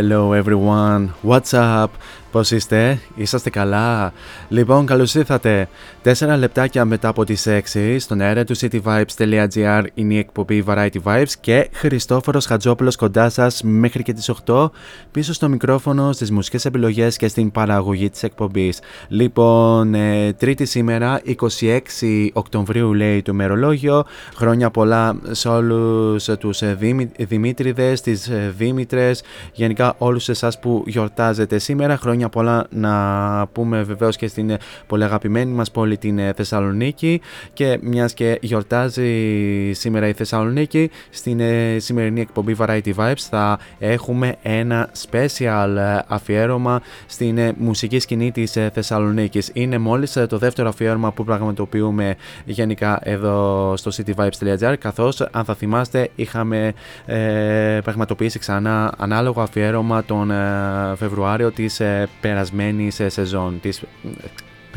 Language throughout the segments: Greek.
Hello, hello everyone. What's up? Πώς είστε, είσαστε καλά; Λοιπόν, καλώς ήρθατε. Τέσσερα λεπτάκια μετά από τις 6 στον αέρα του cityvibes.gr είναι η εκπομπή Variety Vibes και Χριστόφορος Χατζόπουλος κοντά σας μέχρι και τις 8 πίσω στο μικρόφωνο, στις μουσικές επιλογές και στην παραγωγή της εκπομπής. Λοιπόν, ε, τρίτη σήμερα, 26 Οκτωβρίου λέει το μερολόγιο. Χρόνια πολλά σε όλους τους ε, Δημη, Δημήτριδες, τις ε, Δήμητρες, γενικά όλους εσάς που γιορτάζετε σήμερα. Χρόνια πολλά να πούμε βεβαίως και στην ε, πολύ αγαπημένη μας πόλη την ε, Θεσσαλονίκη και μιας και γιορτάζει σήμερα η Θεσσαλονίκη στην ε, σημερινή εκπομπή Variety Vibes θα έχουμε ένα special ε, αφιέρωμα στην ε, μουσική σκηνή της ε, Θεσσαλονίκης. Είναι μόλις ε, το δεύτερο αφιέρωμα που πραγματοποιούμε γενικά εδώ στο cityvibes.gr καθώς αν θα θυμάστε είχαμε ε, πραγματοποιήσει ξανά ανάλογο αφιέρωμα τον ε, Φεβρουάριο της ε, περασμένης ε, σεζόν της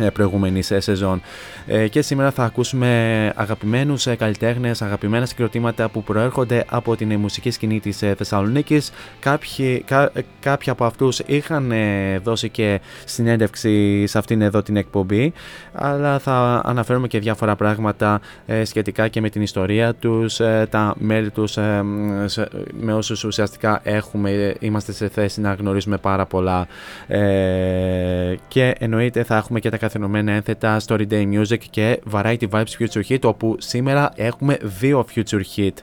ε, προηγούμενης ε, σεζόν. Ε, και σήμερα θα ακούσουμε αγαπημένους ε, καλλιτέχνες, αγαπημένα συγκροτήματα που προέρχονται από την ε, μουσική σκηνή της ε, Θεσσαλονίκης. Κάποιοι, κα, ε, κάποιοι από αυτούς είχαν ε, δώσει και συνέντευξη σε αυτήν εδώ την εκπομπή, αλλά θα αναφέρουμε και διάφορα πράγματα ε, σχετικά και με την ιστορία τους, ε, τα μέλη τους, ε, σε- με όσους ουσιαστικά έχουμε, είμαστε σε θέση να γνωρίζουμε πάρα πολλά. Ε, και εννοείται θα έχουμε και τα καθενωμένα ένθετα Story Day Music και Variety Vibes Future Hit όπου σήμερα έχουμε δύο Future Hit.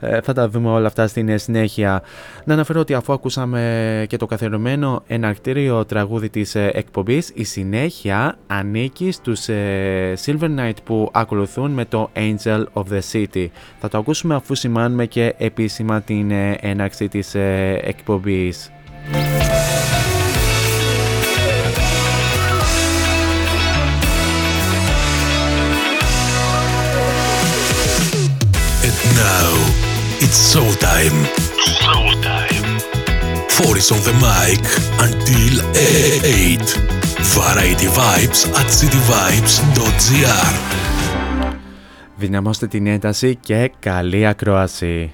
Ε, θα τα δούμε όλα αυτά στην ε, συνέχεια. Να αναφέρω ότι αφού ακούσαμε και το καθιερωμένο εναρκτήριο τραγούδι της ε, εκπομπής, η συνέχεια ανήκει στους ε, Silver Knight που ακολουθούν με το Angel of the City. Θα το ακούσουμε αφού σημάνουμε και επίσημα την ε, έναρξη της ε, εκπομπής. It's showtime. Showtime. Four is on the mic until 8. Variety Vibes at cityvibes.gr Δυναμώστε την ένταση και καλή ακρόαση.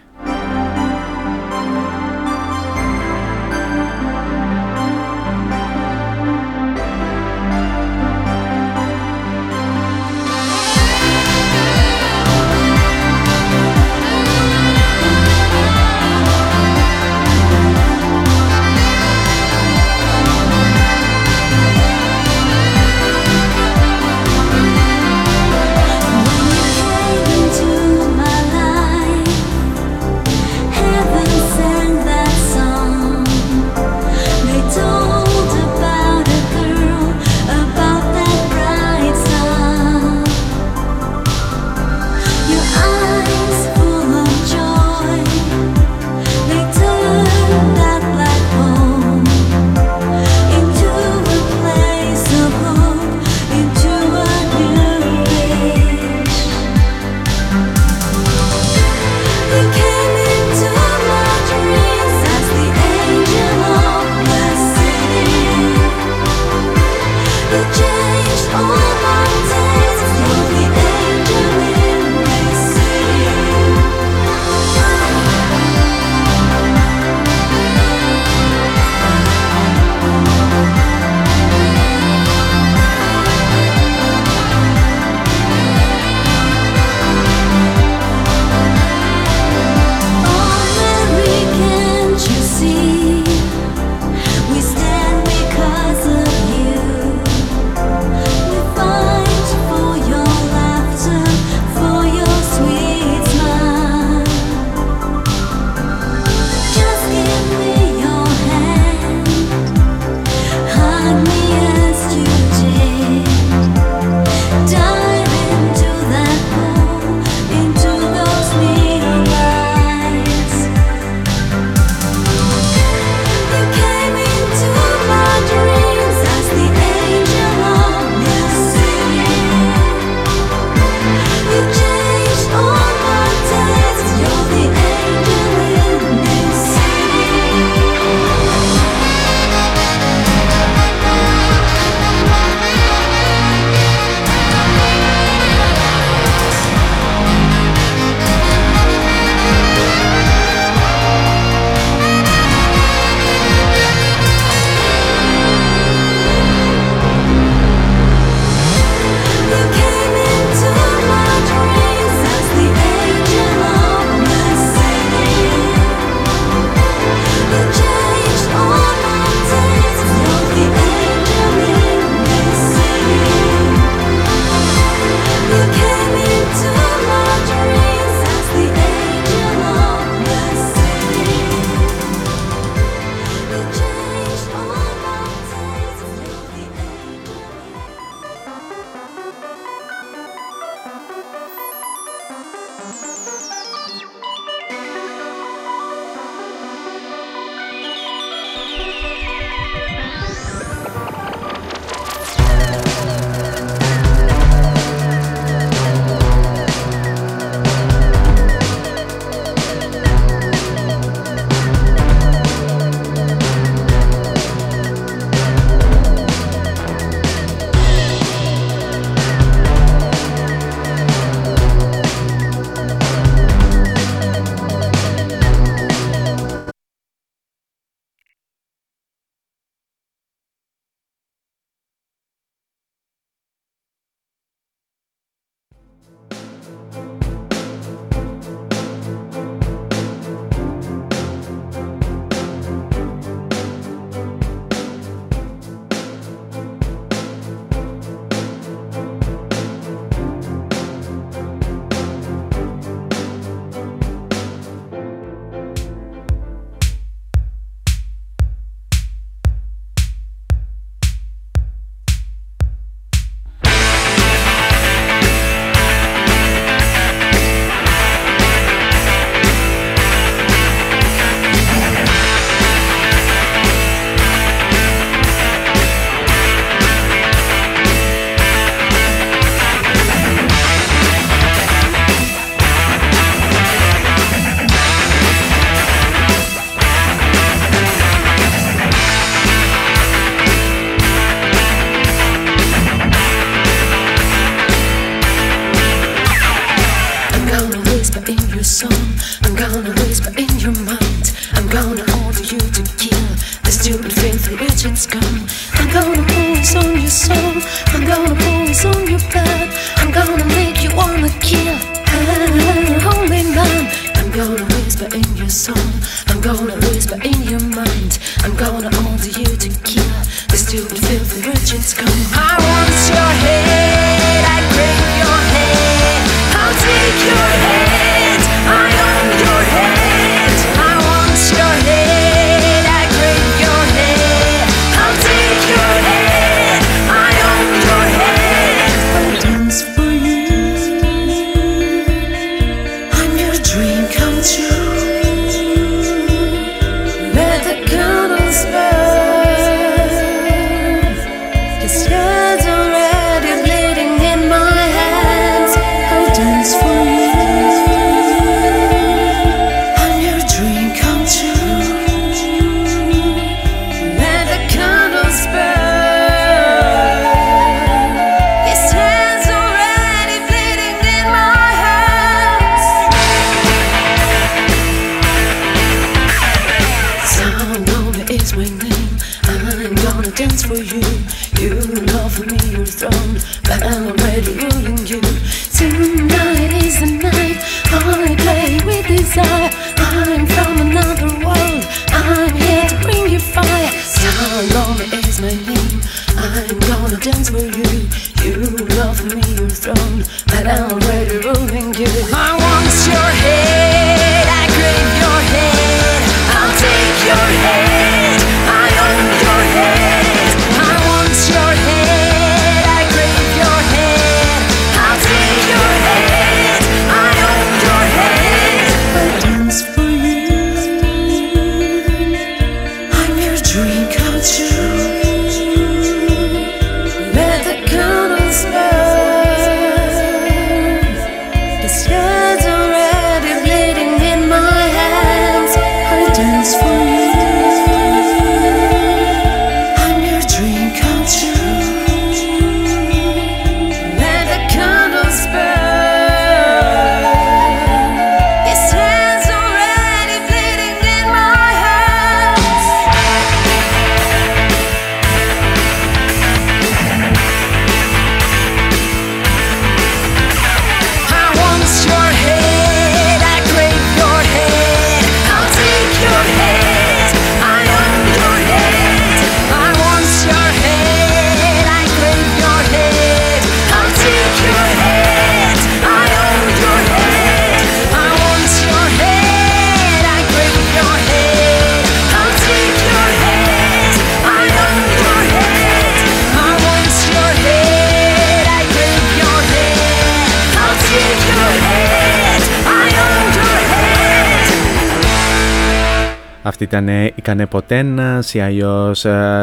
Ήταν η Κανεποτένα ή αλλιώς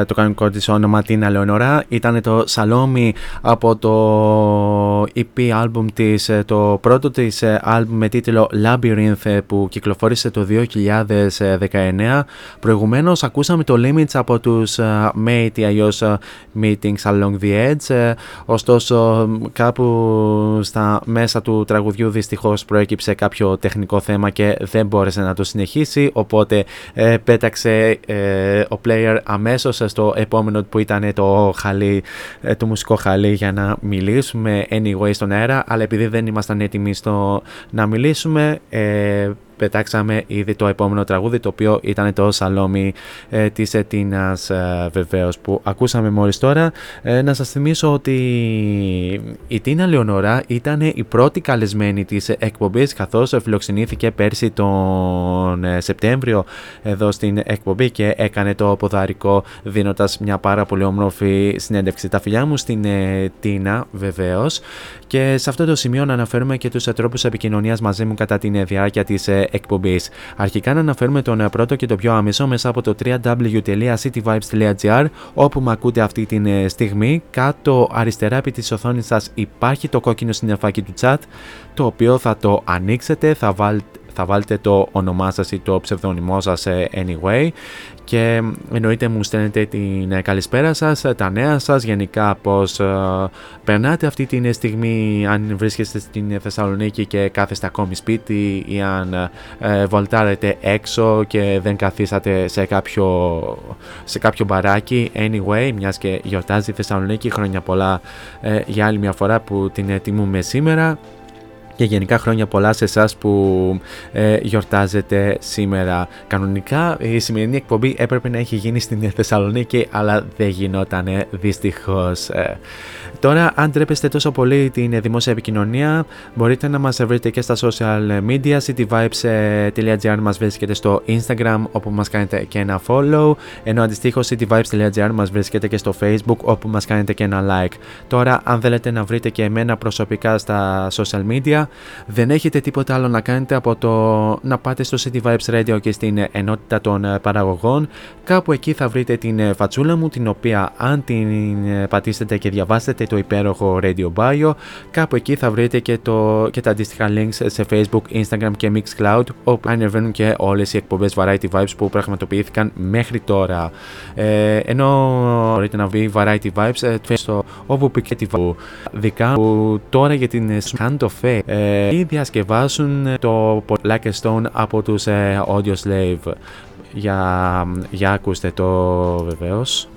το κανονικό της όνομα Τίνα Λεωνορά. Ήταν το Σαλόμι από το EP album της, ε, το πρώτο της ε, album με τίτλο Labyrinth ε, που κυκλοφόρησε το 2019. Προηγουμένως ακούσαμε το Limits από τους ε, Mate ή αλλιώς ε, Meetings Along the Edge. Ε, Ωστόσο κάπου στα μέσα του τραγουδιού δυστυχώς προέκυψε κάποιο τεχνικό θέμα και δεν μπόρεσε να το συνεχίσει οπότε ε, πέταξε ε, ο player αμέσως στο επόμενο που ήταν το, χαλί, ε, το μουσικό χαλί για να μιλήσουμε anyway στον αέρα αλλά επειδή δεν ήμασταν έτοιμοι στο να μιλήσουμε ε, πετάξαμε ήδη το επόμενο τραγούδι το οποίο ήταν το Σαλόμι ε, της Ετίνας ε, βεβαίως που ακούσαμε μόλις τώρα. Ε, να σας θυμίσω ότι η Τίνα Λεωνορά ήταν η πρώτη καλεσμένη της εκπομπής καθώς φιλοξενήθηκε πέρσι τον ε, Σεπτέμβριο εδώ στην εκπομπή και έκανε το ποδαρικό δίνοντας μια πάρα πολύ όμορφη συνέντευξη. Τα φιλιά μου στην ε, Τίνα βεβαίως. Και σε αυτό το σημείο να αναφέρουμε και τους τρόπους επικοινωνίας μαζί μου κατά την διάρκεια της ε, εκπομπής. Αρχικά να αναφέρουμε τον ε, πρώτο και το πιο άμεσο μέσα από το www.cityvibes.gr όπου με ακούτε αυτή τη ε, στιγμή. Κάτω αριστερά επί της οθόνης σας υπάρχει το κόκκινο συννεφάκι του chat το οποίο θα το ανοίξετε, θα, βάλ, θα βάλετε το όνομά σας ή το ψευδόνυμό σας anyway. Και εννοείται μου στέλνετε την καλησπέρα σας, τα νέα σας, γενικά πώς περνάτε αυτή τη στιγμή αν βρίσκεστε στην Θεσσαλονίκη και κάθεστε ακόμη σπίτι ή αν βολτάρετε έξω και δεν καθίσατε σε κάποιο, σε κάποιο μπαράκι. Anyway μιας και γιορτάζει η Θεσσαλονίκη χρόνια πολλά ε, για άλλη μια φορά που την τιμούμε σήμερα και γενικά χρόνια πολλά σε εσάς που ε, γιορτάζετε σήμερα. Κανονικά η σημερινή εκπομπή έπρεπε να έχει γίνει στην Θεσσαλονίκη αλλά δεν γινόταν δυστυχώς. Ε, Τώρα, αν τρέπεστε τόσο πολύ την δημόσια επικοινωνία, μπορείτε να μας βρείτε και στα social media. cityvibes.gr μας βρίσκεται στο Instagram, όπου μας κάνετε και ένα follow, ενώ αντιστοίχως cityvibes.gr μας βρίσκεται και στο Facebook, όπου μας κάνετε και ένα like. Τώρα, αν θέλετε να βρείτε και εμένα προσωπικά στα social media, δεν έχετε τίποτα άλλο να κάνετε από το να πάτε στο City Vibes Radio και στην ενότητα των παραγωγών. Κάπου εκεί θα βρείτε την φατσούλα μου, την οποία αν την πατήσετε και διαβάσετε το υπέροχο Radio Bio. Κάπου εκεί θα βρείτε και, το, και τα αντίστοιχα links σε Facebook, Instagram και Mixcloud όπου ανεβαίνουν και όλες οι εκπομπές Variety Vibes που πραγματοποιήθηκαν μέχρι τώρα. Ε, ενώ μπορείτε να βρει Variety Vibes ε, στο όπου πικέτη δικά που τώρα για την Scanto Fe ε, ή διασκευάσουν το Black Stone από τους ε, Audio Slave. Για, για ακούστε το βεβαίως.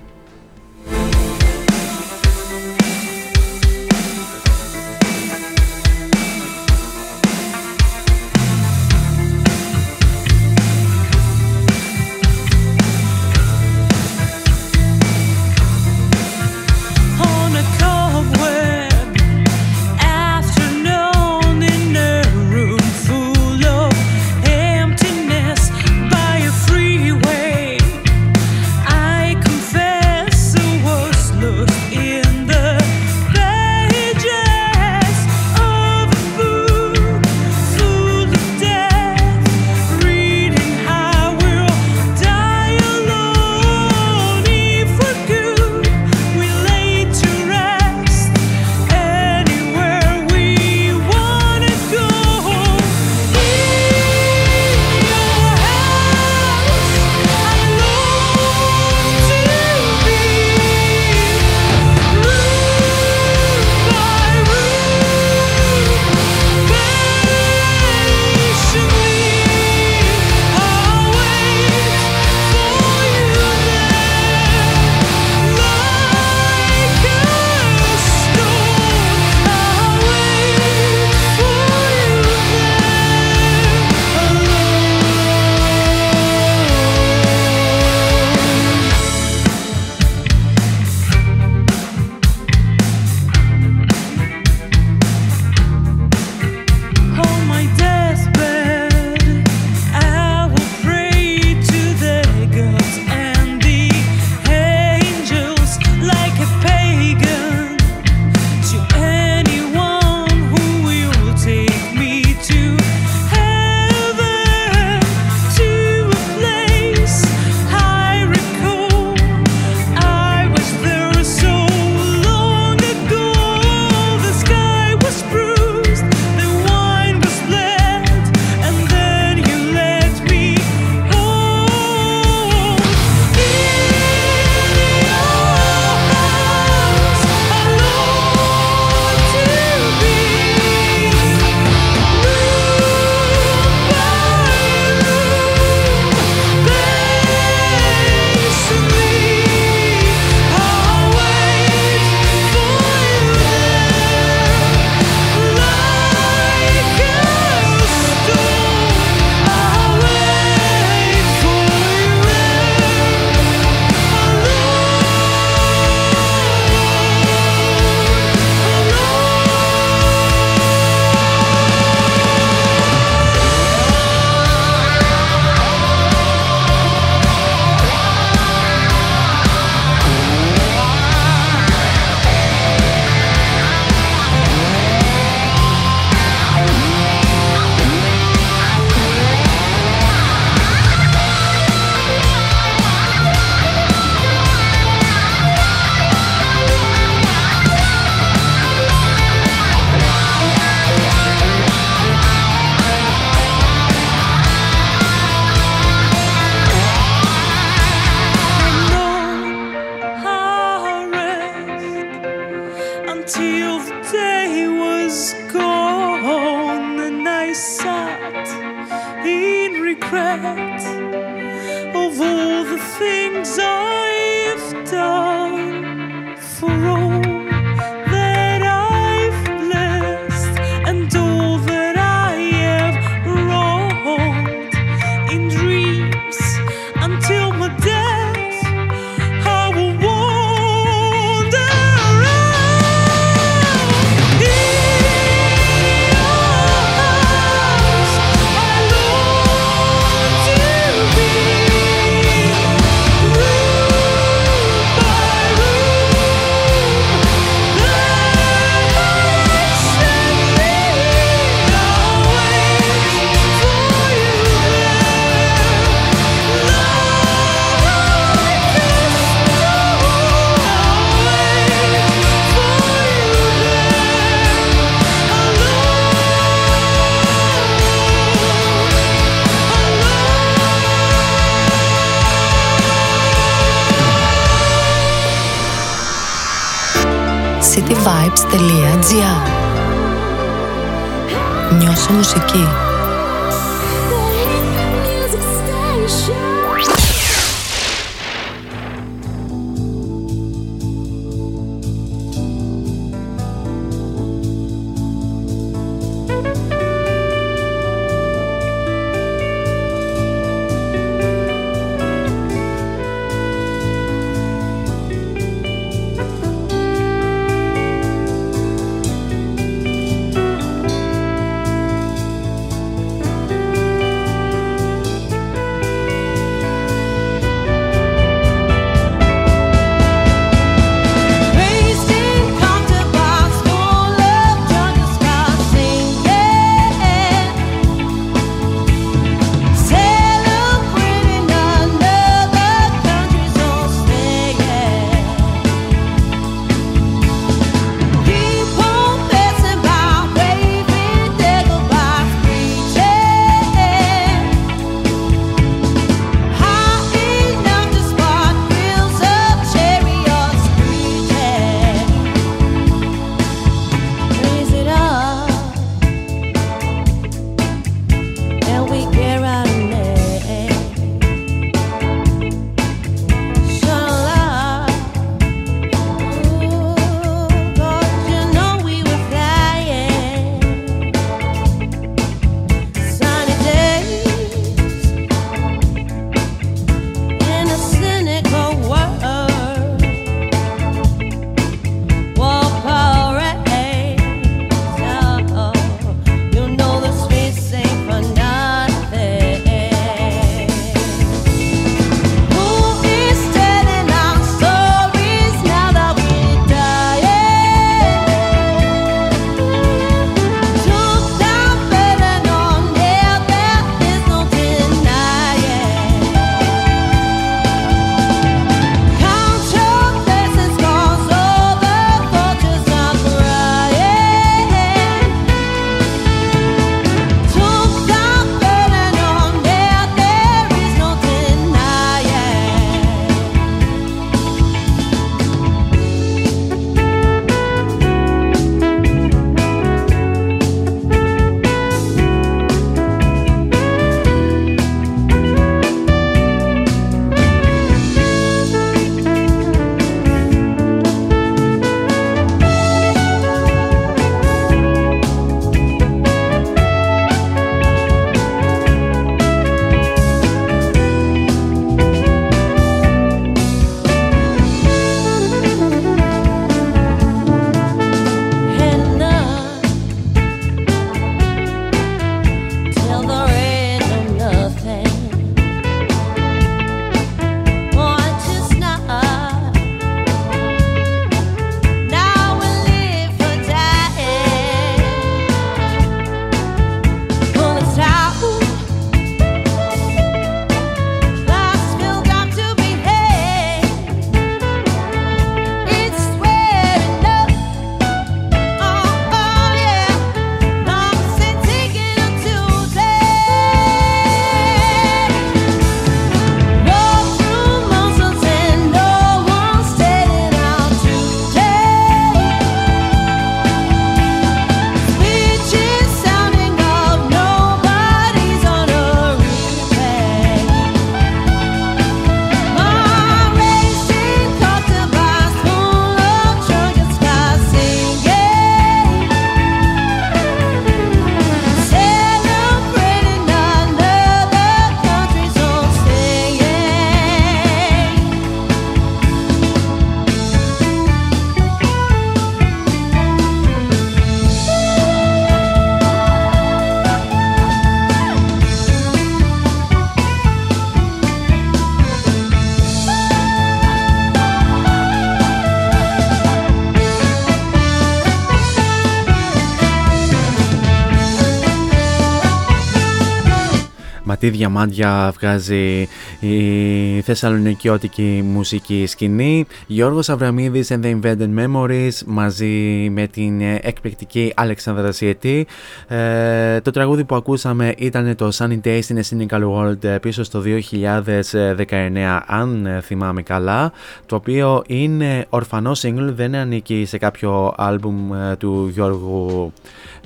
Τι διαμάντια βγάζει η θεσσαλονικιώτικη μουσική σκηνή. Γιώργος Αβραμίδης and the Invented Memories μαζί με την εκπληκτική Αλεξάνδρα Σιετή. Ε, το τραγούδι που ακούσαμε ήταν το Sunny Days in a Cynical World πίσω στο 2019 αν θυμάμαι καλά το οποίο είναι ορφανό single δεν ανήκει σε κάποιο άλμπουμ ε, του Γιώργου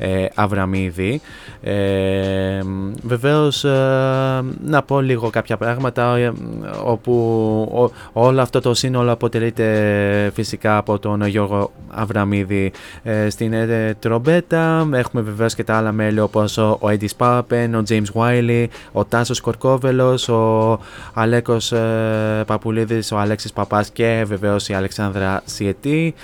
ε, Αβραμίδη. Ε, βεβαίως ε, να πω λίγο κάποια πράγματα ε, όπου ό, όλο αυτό το σύνολο αποτελείται φυσικά από τον Γιώργο Αβραμίδη ε, στην ε, τρομπέτα. Έχουμε βεβαίως και τα άλλα μέλη όπως ο, ο Eddie Spappen, ο James Wiley, ο Τάσος Κορκόβελος, ο Αλέκος ε, Παπουλίδης, ο Αλέξης Παπάς και βεβαίως η Αλεξάνδρα Σιετή.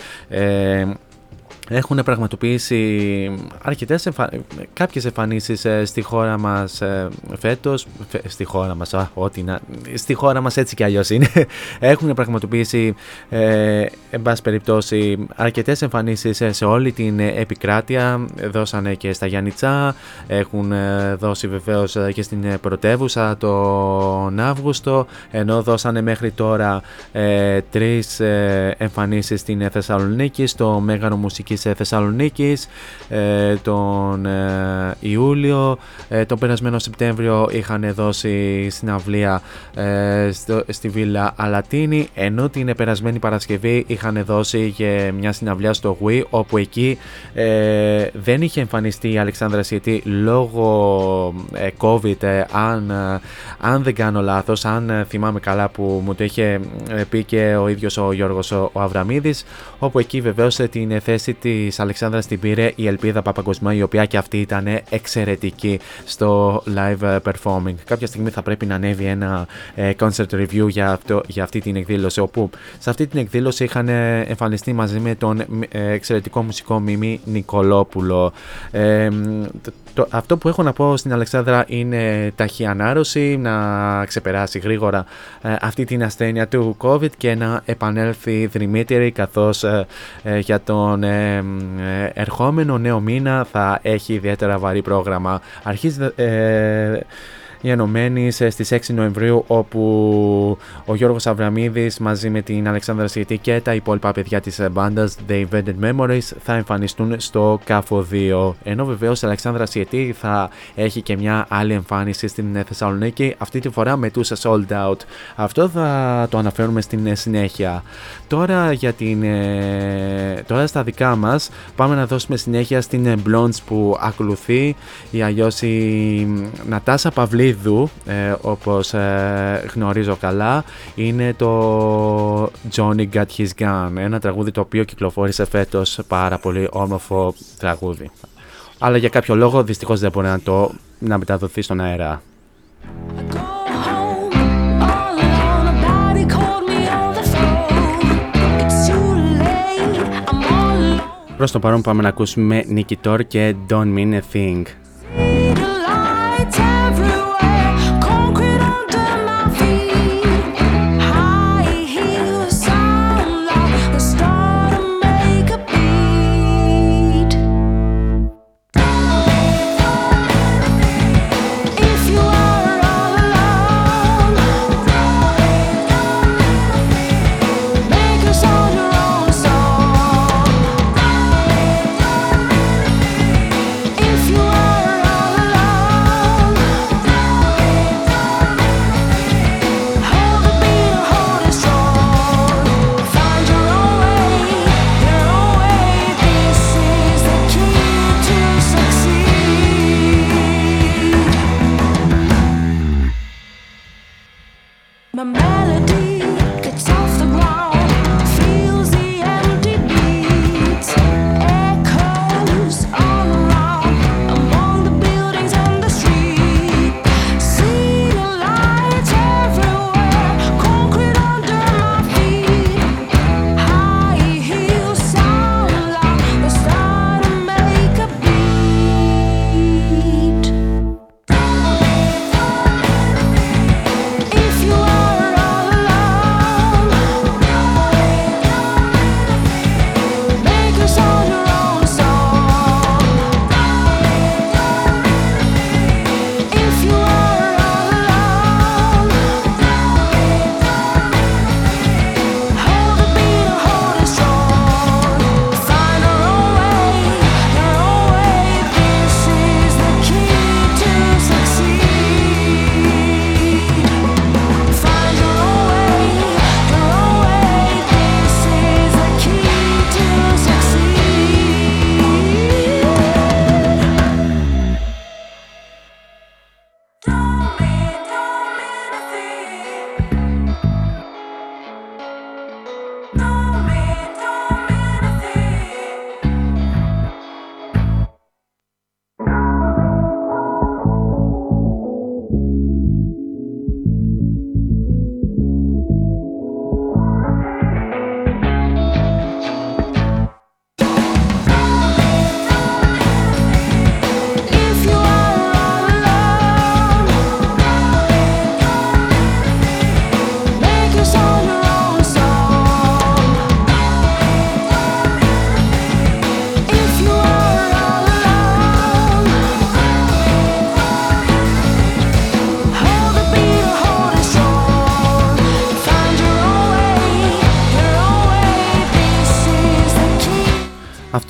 Ε, έχουν πραγματοποιήσει αρκετές εμφα... κάποιες εμφανίσεις ε, στη χώρα μας ε, φέτος, φε... στη χώρα μας, α, ό,τι να... στη χώρα μας έτσι κι αλλιώς είναι, έχουν πραγματοποιήσει ε, εν πάση περιπτώσει αρκετές εμφανίσεις ε, σε όλη την επικράτεια, δώσανε και στα Γιάννητσά, έχουν ε, δώσει βεβαίως και στην πρωτεύουσα τον Αύγουστο, ενώ δώσανε μέχρι τώρα ε, τρεις ε, εμφανίσεις στην Θεσσαλονίκη, στο Μέγαρο Μουσικής της Θεσσαλονίκης ε, τον ε, Ιούλιο ε, τον περασμένο Σεπτέμβριο είχαν δώσει συναυλία στο, στη Βίλα Αλατίνη ενώ την περασμένη Παρασκευή είχαν δώσει και μια συναυλία στο Wii όπου εκεί δεν είχε εμφανιστεί η Αλεξάνδρα Σιετή λόγω COVID αν, αν δεν κάνω λάθος αν θυμάμαι καλά που μου το είχε πει και ο ίδιος ο Γιώργος ο, ο Αβραμίδης όπου εκεί βεβαίως την θέση της Αλεξάνδρας την πήρε η Ελπίδα Παπαγκοσμά, η οποία και αυτή ήταν εξαιρετική στο live performing. Κάποια στιγμή θα πρέπει να ανέβει ένα ε, concert review για, αυτό, για αυτή την εκδήλωση, όπου σε αυτή την εκδήλωση είχαν εμφανιστεί μαζί με τον ε, εξαιρετικό μουσικό Μίμη Νικολόπουλο. Ε, το, αυτό που έχω να πω στην Αλεξάνδρα είναι ταχύ ανάρρωση, να ξεπεράσει γρήγορα ε, αυτή την ασθένεια του COVID και να επανέλθει δρυμύτερη καθώς ε, ε, για τον ερχόμενο νέο μήνα θα έχει ιδιαίτερα βαρύ πρόγραμμα. Αρχίζει η Ενωμένη στις 6 Νοεμβρίου όπου ο Γιώργος Αβραμίδης μαζί με την Αλεξάνδρα Σιετή και τα υπόλοιπα παιδιά της μπάντας The Invented Memories θα εμφανιστούν στο ΚΑΦΟ 2 ενώ βεβαίως η Αλεξάνδρα Σιετή θα έχει και μια άλλη εμφάνιση στην Θεσσαλονίκη αυτή τη φορά με τους Sold Out. Αυτό θα το αναφέρουμε στην συνέχεια. Τώρα για την τώρα στα δικά μας πάμε να δώσουμε συνέχεια στην Blondes που ακολουθεί ή αλλιώς η Νατάσα Παυλίδη ε, όπως ε, γνωρίζω καλά είναι το Johnny Got His Gun ένα τραγούδι το οποίο κυκλοφόρησε φέτος πάρα πολύ όμορφο τραγούδι. Αλλά για κάποιο λόγο δυστυχώς δεν μπορεί να το να μεταδοθεί στον αέρα. Προς το παρόν πάμε να ακούσουμε Nicky Tor και Don't Mean a Thing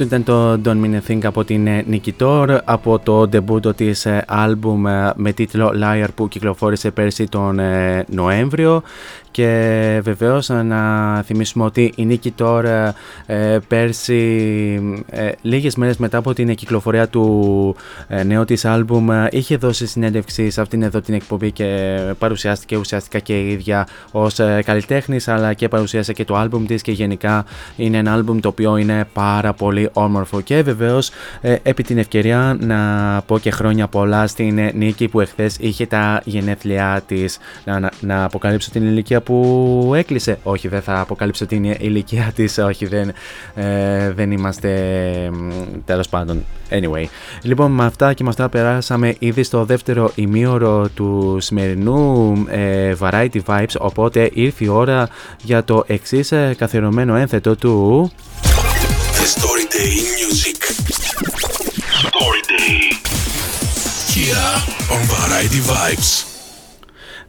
ήταν το Don't Mean a Thing από την Νικητόρ από το ντεμπούτο της άλμπουμ με τίτλο Liar που κυκλοφόρησε πέρσι τον Νοέμβριο και βεβαίως να θυμίσουμε ότι η Νίκη τώρα ε, πέρσι ε, λίγες μέρες μετά από την κυκλοφορία του ε, νέου της άλμπουμ είχε δώσει συνέντευξη σε αυτήν εδώ την εκπομπή και παρουσιάστηκε ουσιαστικά και η ίδια ως ε, καλλιτέχνης αλλά και παρουσίασε και το άλμπουμ της και γενικά είναι ένα άλμπουμ το οποίο είναι πάρα πολύ όμορφο. Και βεβαίως ε, επί την ευκαιρία να πω και χρόνια πολλά στην Νίκη που εχθές είχε τα γενέθλιά της. Να, να, να αποκαλύψω την ηλικία που έκλεισε. Όχι, δεν θα αποκαλύψω την ηλικία της. Όχι, δεν, ε, δεν είμαστε. Τέλος πάντων. Anyway. Λοιπόν, με αυτά και με αυτά περάσαμε ήδη στο δεύτερο ημίωρο του σημερινού ε, Variety Vibes. Οπότε ήρθε η ώρα για το εξής ε, καθιερωμένο ένθετο του. The Story Day Music. Story Day. Here on Variety Vibes.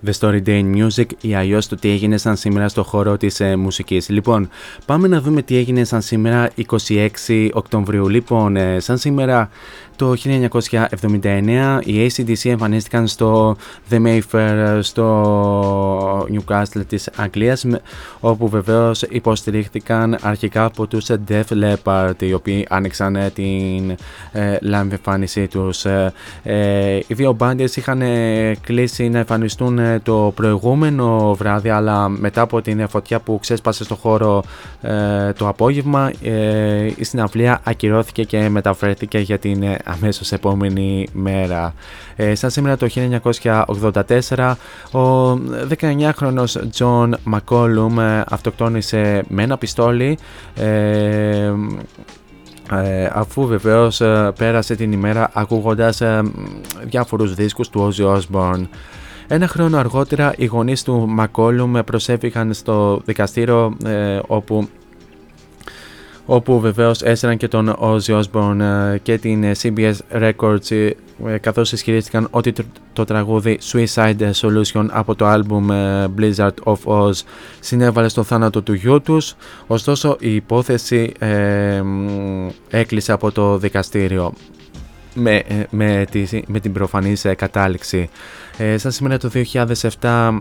The Story Day in Music ή αλλιώς το τι έγινε σαν σήμερα στο χώρο της ε, μουσικής. Λοιπόν, πάμε να δούμε τι έγινε σαν σήμερα 26 Οκτωβρίου. Λοιπόν, ε, σαν σήμερα το 1979 οι ACDC εμφανίστηκαν στο The Mayfair στο Newcastle της Αγγλίας όπου βεβαίως υποστηρίχθηκαν αρχικά από τους Def Leppard οι οποίοι άνοιξαν ε, την ε, live εμφάνισή τους. Ε, ε, οι δύο μπάντες είχαν ε, κλείσει να εμφανιστούν ε, το προηγούμενο βράδυ αλλά μετά από την φωτιά που ξέσπασε στο χώρο ε, το απόγευμα η συναυλία ακυρώθηκε και μεταφέρθηκε για την αμέσως επόμενη μέρα. Ε, σαν σήμερα το 1984 ο 19χρονος John McCollum αυτοκτόνησε με ένα πιστόλι ε, ε, αφού βεβαίως ε, πέρασε την ημέρα ακούγοντας ε, διάφορους δίσκους του Ozzy Osbourne. Ένα χρόνο αργότερα οι γονείς του McCollum προσέφηκαν στο δικαστήριο όπου όπου βεβαίως έσαιραν και τον Ozzy Osbourne ε, και την ε, CBS Records ε, καθώς ισχυρίστηκαν ότι το τραγούδι Suicide Solution από το άλμπουμ Blizzard of Oz συνέβαλε στο θάνατο του γιού τους ωστόσο η υπόθεση ε, έκλεισε από το δικαστήριο με, με, τη, με την προφανής κατάληξη. Ε, σαν σήμερα το 2007,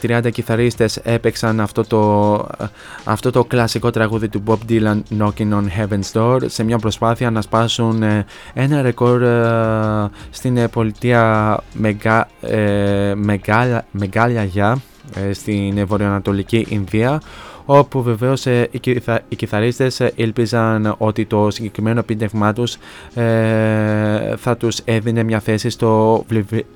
1730 κιθαρίστες έπαιξαν αυτό το, αυτό το κλασικό τραγούδι του Bob Dylan Knocking on Heaven's Door σε μια προσπάθεια να σπάσουν ε, ένα ρεκόρ ε, στην πολιτεία Μεγα, Μεγάλια, Μεγάλια στην βορειοανατολική Ινδία όπου βεβαίως ε, οι, κιθα, οι κιθαρίστες ήλπιζαν ότι το συγκεκριμένο επίτευγμά τους ε, θα τους έδινε μια θέση στο,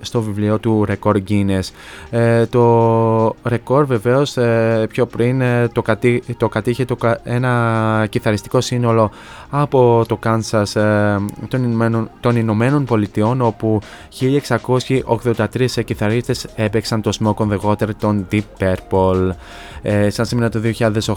στο βιβλίο του Record Guinness. Ε, το ρεκόρ βεβαίως ε, πιο πριν ε, το, κατή, το κατήχε το, ένα κιθαριστικό σύνολο από το Kansas των, Ηνωμένων, των Ηνωμένων Πολιτειών όπου 1683 κιθαρίστες έπαιξαν το Smoke on the Water των Deep Purple. Ε, σαν σήμερα το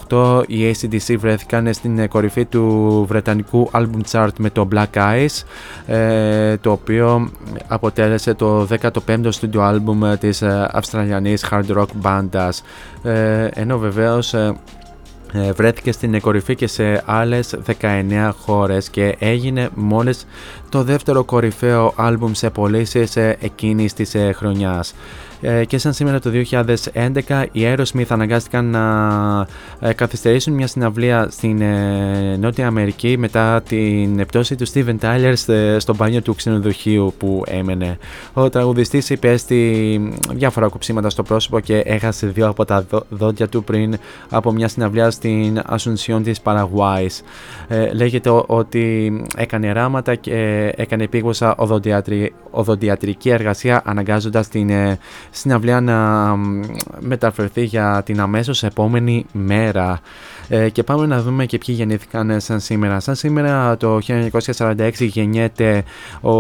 2008 οι ACDC βρέθηκαν στην κορυφή του βρετανικού album chart με το Black Eyes ε, το οποίο αποτέλεσε το 15ο studio album της Αυστραλιανής hard rock μπάντας ε, ενώ βεβαίως βρέθηκε στην κορυφή και σε άλλες 19 χώρες και έγινε μόλις το δεύτερο κορυφαίο άλμπουμ σε πωλήσεις εκείνης της χρονιάς. Ε, και σαν σήμερα το 2011 οι Aerosmith αναγκάστηκαν να ε, καθυστερήσουν μια συναυλία στην ε, Νότια Αμερική μετά την πτώση του Steven Tyler στο μπάνιο του ξενοδοχείου που έμενε. Ο τραγουδιστής υπέστη διάφορα κοψίματα στο πρόσωπο και έχασε δύο από τα δόντια του πριν από μια συναυλία στην Ασουνσιόν της Παραγουάης. λέγεται ότι έκανε ράματα και έκανε επίγουσα οδοντιατρική εργασία αναγκάζοντας την συναυλία να μεταφερθεί για την αμέσως επόμενη μέρα. Ε, και πάμε να δούμε και ποιοι γεννήθηκαν σαν σήμερα. Σαν σήμερα το 1946 γεννιέται ο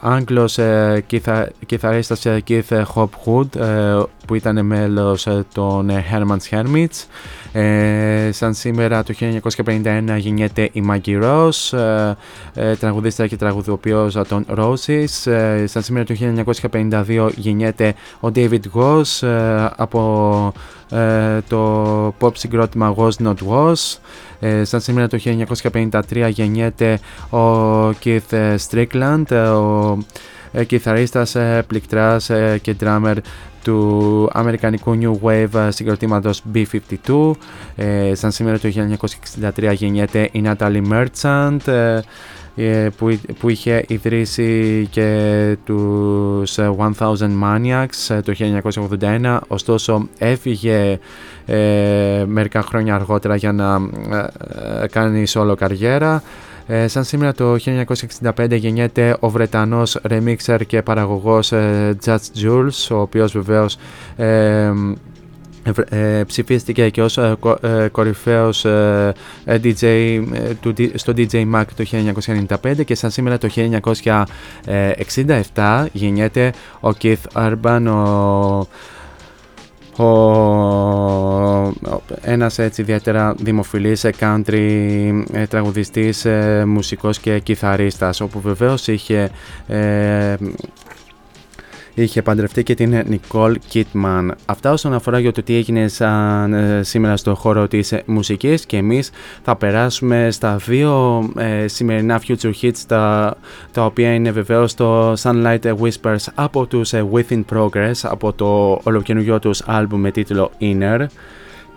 Άγγλος ε, κιθα, κιθαρίστας Keith Hopwood ε, που ήταν μέλος των Herman's Hermits. Ε, σαν σήμερα το 1951 γεννιέται η Maggie Ross, ε, ε, τραγουδίστρια και τραγουδοποιός των Roses. Ε, σαν σήμερα το 1952 γεννιέται ο David Goss ε, από ε, το pop συγκρότημα Was Not Was. Ε, σαν σήμερα το 1953 γεννιέται ο Keith Strickland, ο ε, κιθαρίστας, ε, πληκτράς ε, και drummer του αμερικανικού New Wave ε, συγκροτήματος B-52. Ε, σαν σήμερα το 1963 γεννιέται η Natalie Merchant ε, ε, που, που είχε ιδρύσει και τους ε, 1000 Maniacs ε, το 1981 ωστόσο έφυγε ε, μερικά χρόνια αργότερα για να ε, ε, κάνει solo καριέρα ε, σαν σήμερα το 1965 γεννιέται ο Βρετανός remixer και παραγωγός ε, Just Jules, ο οποίος βεβαίως ε, ε, ψηφίστηκε και ως ε, κο- ε, κορυφαίος ε, ε, DJ ε, του, D- στο DJ Mag το 1995 και σαν σήμερα το 1967 γεννιέται ο Keith Urban, ο ο, ένας έτσι ιδιαίτερα δημοφιλής ε, country ε, τραγουδιστής, ε, μουσικός και κιθαρίστας όπου βεβαίως είχε ε, είχε παντρευτεί και την Νικόλ Κίτμαν. Αυτά όσον αφορά για το τι έγινε σαν, ε, σήμερα στο χώρο της ε, μουσικής και εμείς θα περάσουμε στα δύο ε, σημερινά future hits τα, τα οποία είναι βεβαίως το Sunlight Whispers από τους ε, Within Progress από το ολοκαινούργιο τους άλμπουμ με τίτλο Inner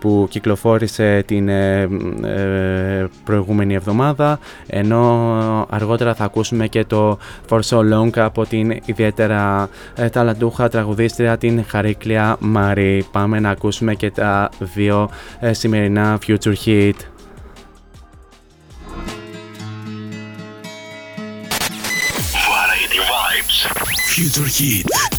που κυκλοφόρησε την ε, ε, προηγούμενη εβδομάδα ενώ αργότερα θα ακούσουμε και το For So Long από την ιδιαίτερα ε, ταλαντούχα τραγουδίστρια την Χαρίκλια Μαρή. Πάμε να ακούσουμε και τα δύο ε, σημερινά Future Hit. Variety Vibes. Future Heat.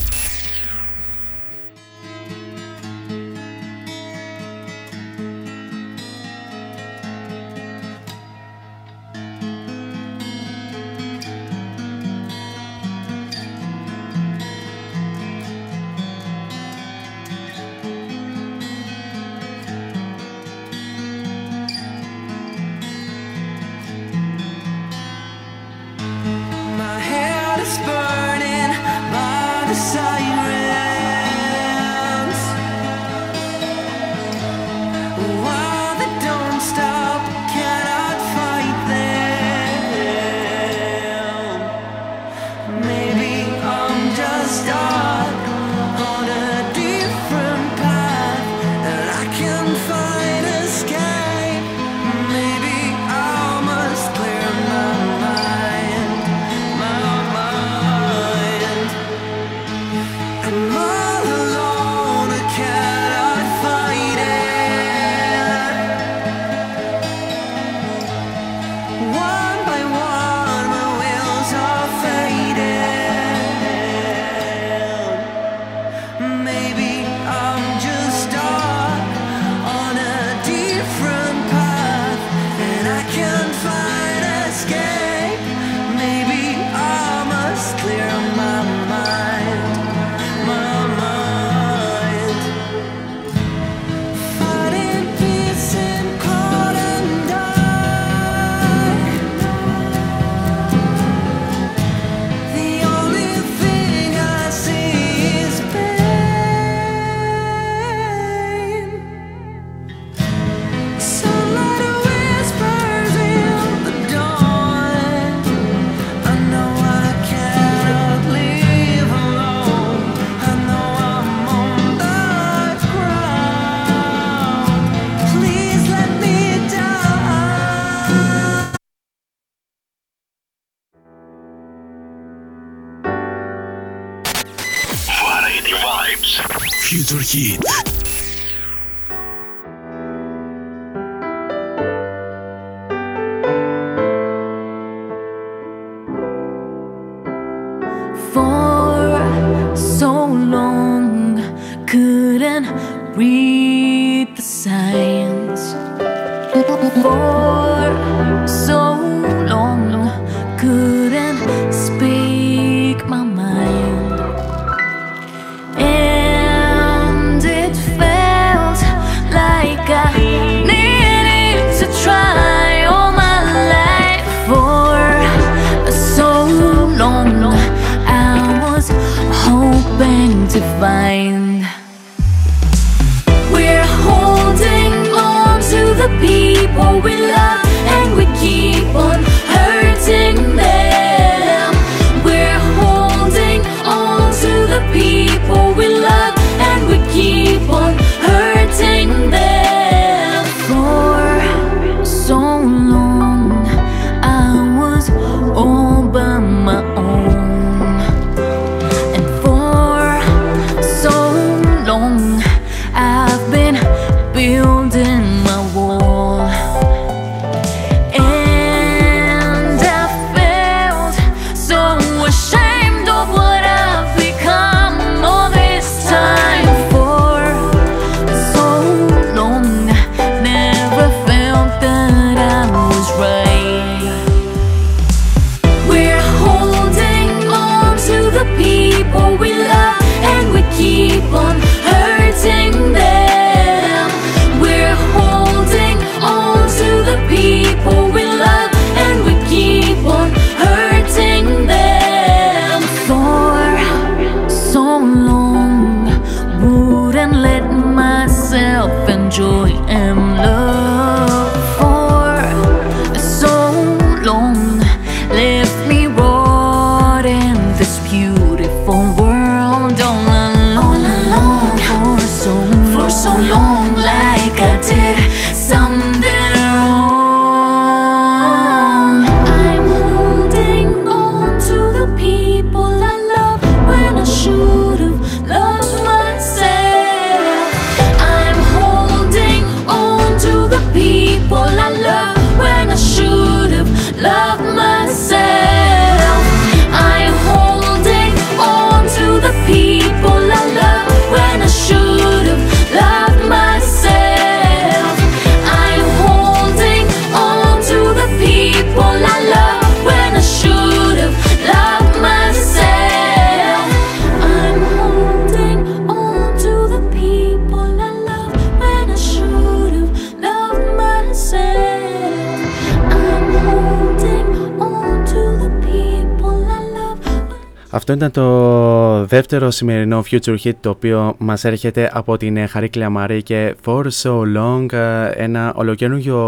Αυτό ήταν το δεύτερο σημερινό Future Hit το οποίο μας έρχεται από την ε, Χαρίκλια Μαρή και For So Long ε, ένα ολοκαινούργιο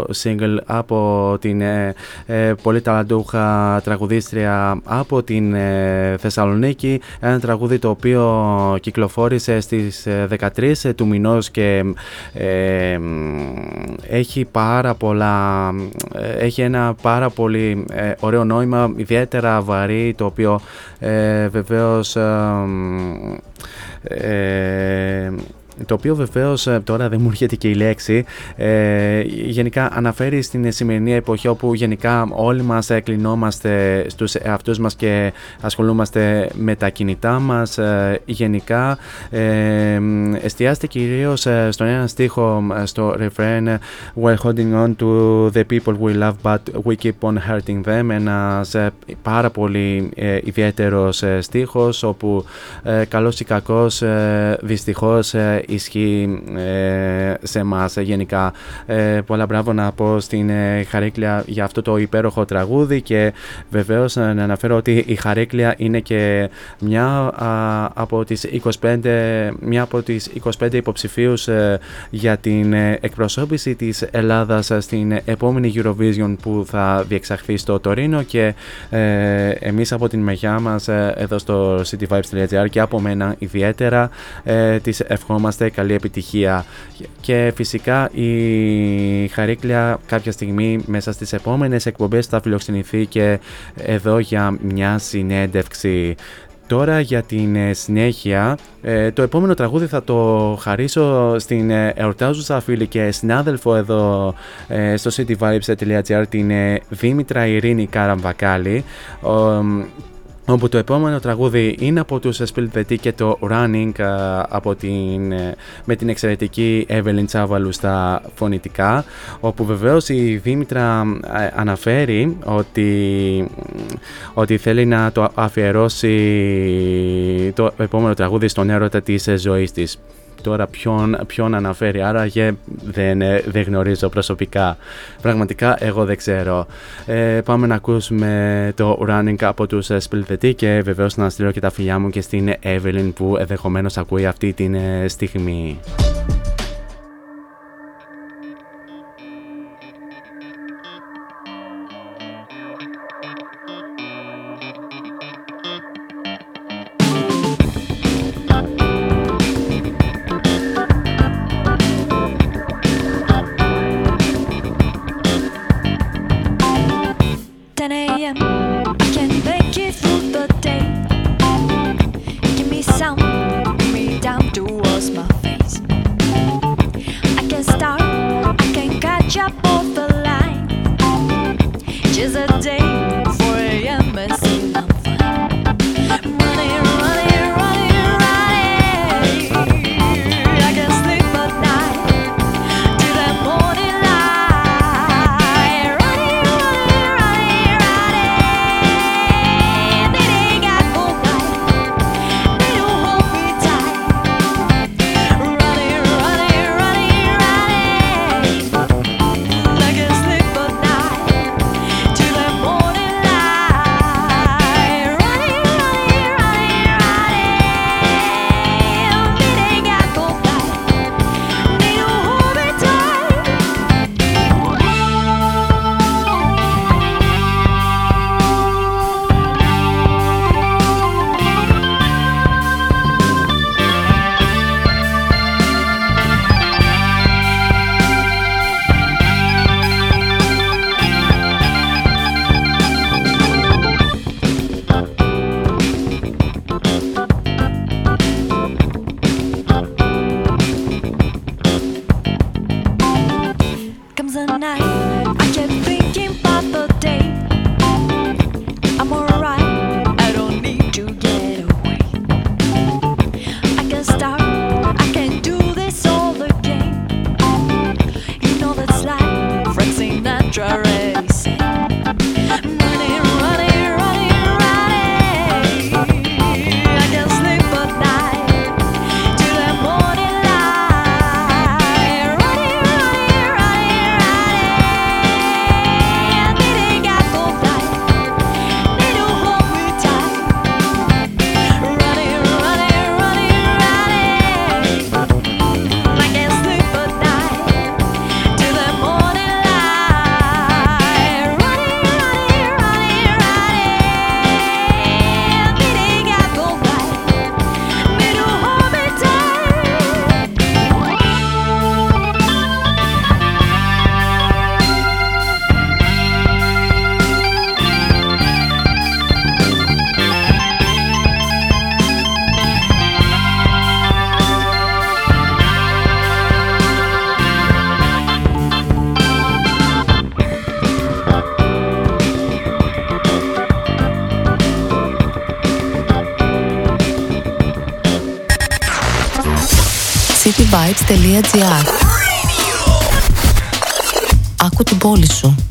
single από την ε, ε, πολύ ταλαντούχα τραγουδίστρια από την ε, Θεσσαλονίκη. Ένα τραγούδι το οποίο κυκλοφόρησε στις ε, 13 του μηνός και ε, μ, έχει πάρα πολλά ε, έχει ένα πάρα πολύ ε, ωραίο νόημα ιδιαίτερα βαρύ το οποίο ε, βεβαίως ε, μ, ε, το οποίο βεβαίως ε, τώρα δεν μου έρχεται και η λέξη ε, γενικά αναφέρει στην σημερινή εποχή όπου γενικά όλοι μας ε, κλεινόμαστε στους εαυτούς μας και ασχολούμαστε με τα κινητά μας ε, γενικά ε, μ, εστιάστε κυρίως ε, στον ένα στίχο ε, στο refrain We're holding on to the people we love but we keep on hurting them ένας ε, πάρα πολύ ε, ιδιαίτερος ε, στίχος όπου ε, καλός ή κακός ε, δυστυχώς ε, ισχύει ε, σε εμάς γενικά. Ε, πολλά μπράβο να πω στην ε, Χαρίκλια για αυτό το υπέροχο τραγούδι και βεβαίως ε, να αναφέρω ότι η Χαρίκλια είναι και μια α, από τις 25, μια από τις 25 υποψηφίους ε, για την ε, εκπροσώπηση της Ελλάδας ε, στην επόμενη Eurovision που θα διεξαχθεί στο Τωρίνο και ε, εμείς από την μεριά μας ε, εδώ στο cityvibes.gr και από μένα ιδιαίτερα ε, της ευχόμαστε καλή επιτυχία και φυσικά η Χαρίκλια κάποια στιγμή μέσα στις επόμενες εκπομπές θα φιλοξενηθεί και εδώ για μια συνέντευξη Τώρα για την ε, συνέχεια, ε, το επόμενο τραγούδι θα το χαρίσω στην ε, εορτάζουσα φίλη και συνάδελφο εδώ ε, στο cityvibes.gr την ε, Δήμητρα Ειρήνη Καραμβακάλη. Ο, όπου το επόμενο τραγούδι είναι από τους Spill the Tea και το Running α, από την, ε, με την εξαιρετική Evelyn Τσάβαλου στα φωνητικά όπου βεβαίως η Δήμητρα ε, αναφέρει ότι, ότι θέλει να το αφιερώσει το επόμενο τραγούδι στον έρωτα της ε, ζωής της τώρα ποιον, ποιον αναφέρει, άρα δεν, ε, δεν γνωρίζω προσωπικά. Πραγματικά εγώ δεν ξέρω. Ε, πάμε να ακούσουμε το Running από τους ε, Split και βεβαίως να στείλω και τα φιλιά μου και στην Evelyn που ενδεχομένως ακούει αυτή τη στιγμή. cityvibes.gr Άκου την πόλη σου.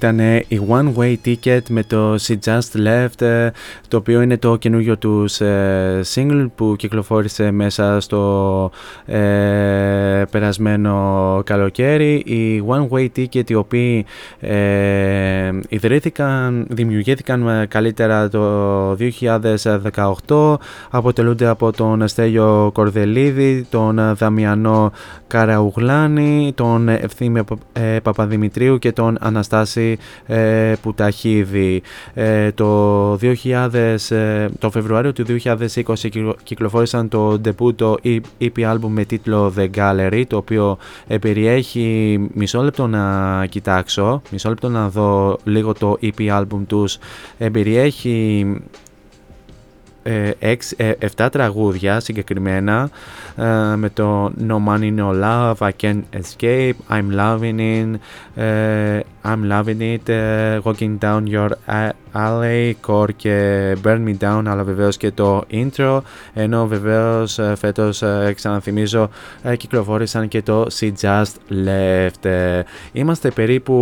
Ήταν η One Way Ticket με το She Just Left, ε, το οποίο είναι το καινούργιο τους ε, single που κυκλοφόρησε μέσα στο ε, περασμένο καλοκαίρι. Η One Way Ticket, οι οποίοι ε, ιδρύθηκαν, δημιουργήθηκαν ε, καλύτερα το 2018, αποτελούνται από τον Στέλιο Κορδελίδη, τον Δαμιανό Καραουγλάνη, τον Ευθύμιο ε, Παπαδημητρίου και τον Αναστάση ε, Πουταχίδη. Ε, το, 2000, ε, το Φεβρουάριο του 2020 κυκλο- κυκλοφόρησαν το debut το EP album με τίτλο The Gallery, το οποίο ε, περιέχει μισό λεπτό να κοιτάξω, μισό λεπτό να δω λίγο το EP album τους. Ε, περιέχει ε, έξι- ε, 7 τραγούδια συγκεκριμένα ε, με το No Money No Love, I Can't Escape, I'm Loving It, ε, I'm Loving It, ε, Walking Down Your A- Alley, Core και Burn Me Down, αλλά βεβαίως και το intro, ενώ βεβαίως ε, φέτος ε, ξαναθυμίζω ε, κυκλοφόρησαν και το She Just Left. Ε, Είμαστε περίπου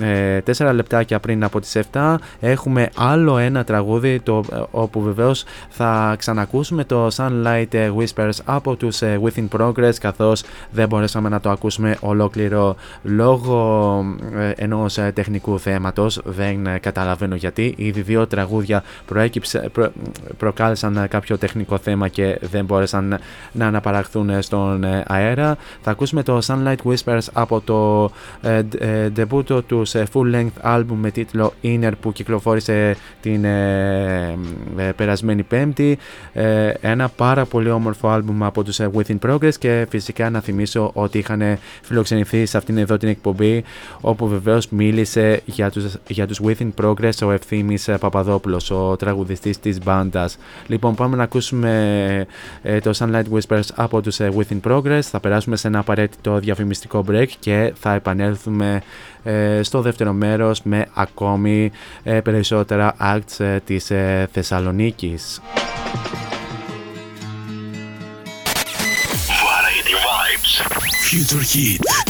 ε, 4 λεπτάκια πριν από τις 7, έχουμε άλλο ένα τραγούδι το, ε, όπου βεβαίως θα ξανακούσουμε το Sunlight ε, Whispers από τους ε, Within Progress καθώς δεν μπορέσαμε να το ακούσουμε ολόκληρο λόγω ε, ενός ε, τεχνικού θέματος. Δεν ε, καταλαβαίνω γιατί. Ήδη δύο τραγούδια προέκυψε, προ- προκάλεσαν ε, κάποιο τεχνικό θέμα και δεν μπόρεσαν να αναπαραχθούν ε, στον ε, αέρα. Θα ακούσουμε το Sunlight Whispers από το ε, ντ- ε, debut τους ε, full length album με τίτλο Inner που κυκλοφόρησε την ε, ε, περασμένη πέμπτη. Ε, ένα πάρα πολύ όμορφο άλμπουμ από τους ε, Within Progress και φυσικά να θυμίσω ότι είχαν φιλοξενηθεί σε αυτήν εδώ την εκπομπή όπου βεβαίως μίλησε για τους, για τους Within Progress ο Ευθύμης ε, Παπαδόπουλος, ο τραγουδιστής της μπάντας. Λοιπόν πάμε να ακούσουμε ε, το Sunlight Whispers από τους ε, Within Progress, θα περάσουμε σε ένα απαραίτητο διαφημιστικό break και θα επανέλθουμε ε, στο δεύτερο μέρος με ακόμη ε, περισσότερα acts ε, της ε, Θεσσαλονίκης. Variety Vibes. Future Hit.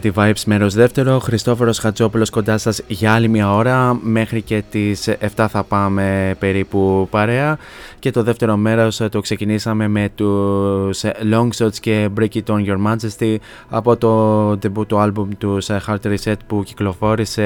Variety Vibes μέρος δεύτερο. Χριστόφορος Χατζόπουλος κοντά σας για άλλη μια ώρα. Μέχρι και τις 7 θα πάμε περίπου παρέα. Και το δεύτερο μέρος το ξεκινήσαμε με τους Long Shots και Break It On Your Majesty από το debut του album τους Heart Reset που κυκλοφόρησε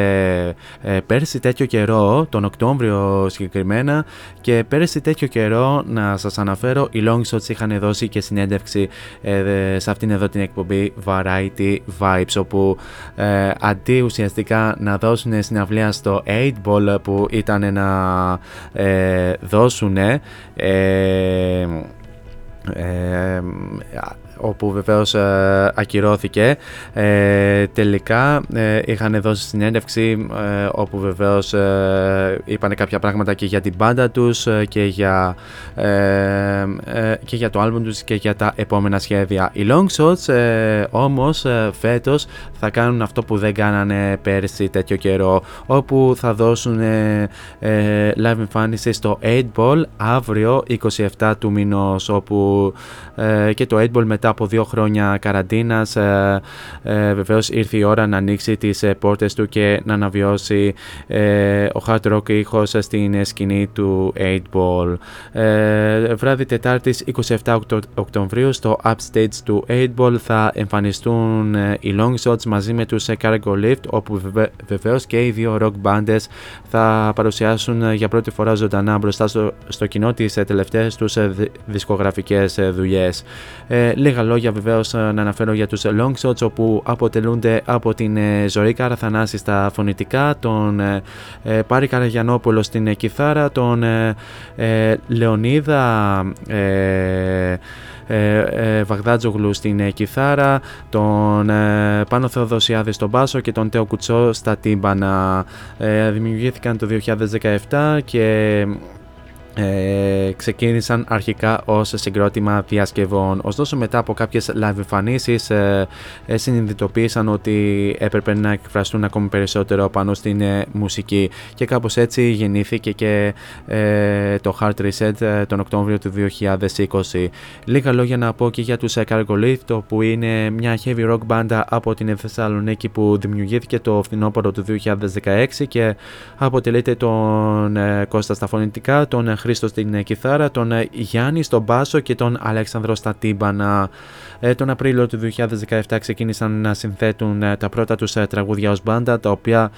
ε, πέρσι τέτοιο καιρό, τον Οκτώβριο συγκεκριμένα. Και πέρσι τέτοιο καιρό να σας αναφέρω οι Long Shots είχαν δώσει και συνέντευξη ε, σε αυτήν εδώ την εκπομπή Variety Vibes όπου ε, αντί ουσιαστικά να δώσουν συναυλία στο 8 Ball που ήταν να ε, δώσουν ε, ε, όπου βεβαίως ε, ακυρώθηκε. Ε, τελικά ε, είχαν δώσει συνέντευξη ε, όπου βεβαίως ε, είπαν κάποια πράγματα και για την μπάντα τους και για, και για το άλμπουμ τους και για τα επόμενα σχέδια. Οι Long Shots όμως φέτος θα κάνουν αυτό που δεν κάνανε πέρσι τέτοιο καιρό όπου θα δώσουν live εμφάνισης στο 8 Ball αύριο 27 του μηνός όπου και το 8 Ball μετά από δύο χρόνια καραντίνας ε, ε, βεβαίως ήρθε η ώρα να ανοίξει τις ε, πόρτες του και να αναβιώσει ε, ο hard rock ήχος στην σκηνή του 8 Ball. Ε, βράδυ Τετάρτης 27 Οκτωβρίου στο upstage του 8 Ball θα εμφανιστούν οι Long Shots μαζί με τους Cargo Lift όπου βεβαίω βεβαίως και οι δύο rock bands θα παρουσιάσουν για πρώτη φορά ζωντανά μπροστά στο, στο κοινό τις τελευταίες τους δισκογραφικές δουλειές. Ε, λίγα λόγια βεβαίως να αναφέρω για τους long shots όπου αποτελούνται από την ε, Ζωή Καραθανάση στα φωνητικά, τον ε, ε, Πάρη Καραγιανόπουλο στην κιθάρα, τον Λεωνίδα Βαγδάτζογλου στην κιθάρα, τον Πάνο Θεοδοσιάδης στον μπάσο και τον Τέο Κουτσό στα τύμπανα. δημιουργήθηκαν το 2017 και ε, ξεκίνησαν αρχικά ως συγκρότημα διασκευών. Ωστόσο μετά από κάποιες live εμφανίσεις ε, ε, συνειδητοποίησαν ότι έπρεπε να εκφραστούν ακόμη περισσότερο πάνω στην ε, μουσική και κάπως έτσι γεννήθηκε και ε, το Heart Reset τον Οκτώβριο του 2020. Λίγα λόγια να πω και για τους Cargo Lift που είναι μια heavy rock band από την Θεσσαλονίκη που δημιουργήθηκε το φθινόπωρο του 2016 και αποτελείται τον Κώστα στα φωνητικά, τον Χρήστο στην ε, κιθάρα, τον ε, Γιάννη στον μπάσο και τον Αλέξανδρο στα τύμπανα. Ε, τον Απρίλιο του 2017 ξεκίνησαν να συνθέτουν τα πρώτα τους τραγούδια ως μπάντα, τα οποία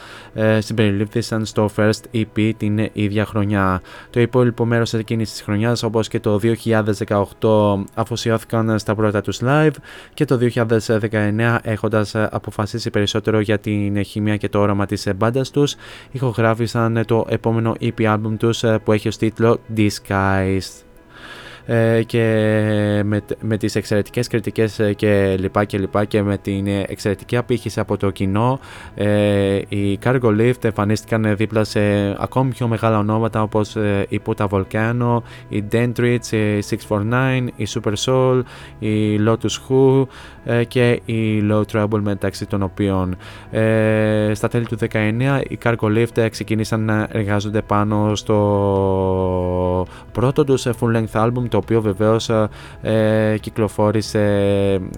συμπεριλήφθησαν στο First EP την ίδια χρονιά. Το υπόλοιπο μέρος εκείνης της χρονιάς, όπως και το 2018, αφοσιώθηκαν στα πρώτα τους live και το 2019 έχοντας αποφασίσει περισσότερο για την χημεία και το όραμα της μπάντας τους, ηχογράφησαν το επόμενο EP album τους που έχει ως τίτλο Disguised ε, και με, με τις εξαιρετικές κριτικές ε, και λοιπά και λοιπά και με την εξαιρετική απήχηση από το κοινό ε, οι Cargo Lift εμφανίστηκαν δίπλα σε ακόμη πιο μεγάλα ονόματα όπως η Puta Volcano, η Dendrits, η 649, η Super Soul, η Lotus Who και η Low Trouble μεταξύ των οποίων στα τέλη του 19 οι Cargo Lift ξεκίνησαν να εργάζονται πάνω στο πρώτο τους full length album το οποίο βεβαίως ε, κυκλοφόρησε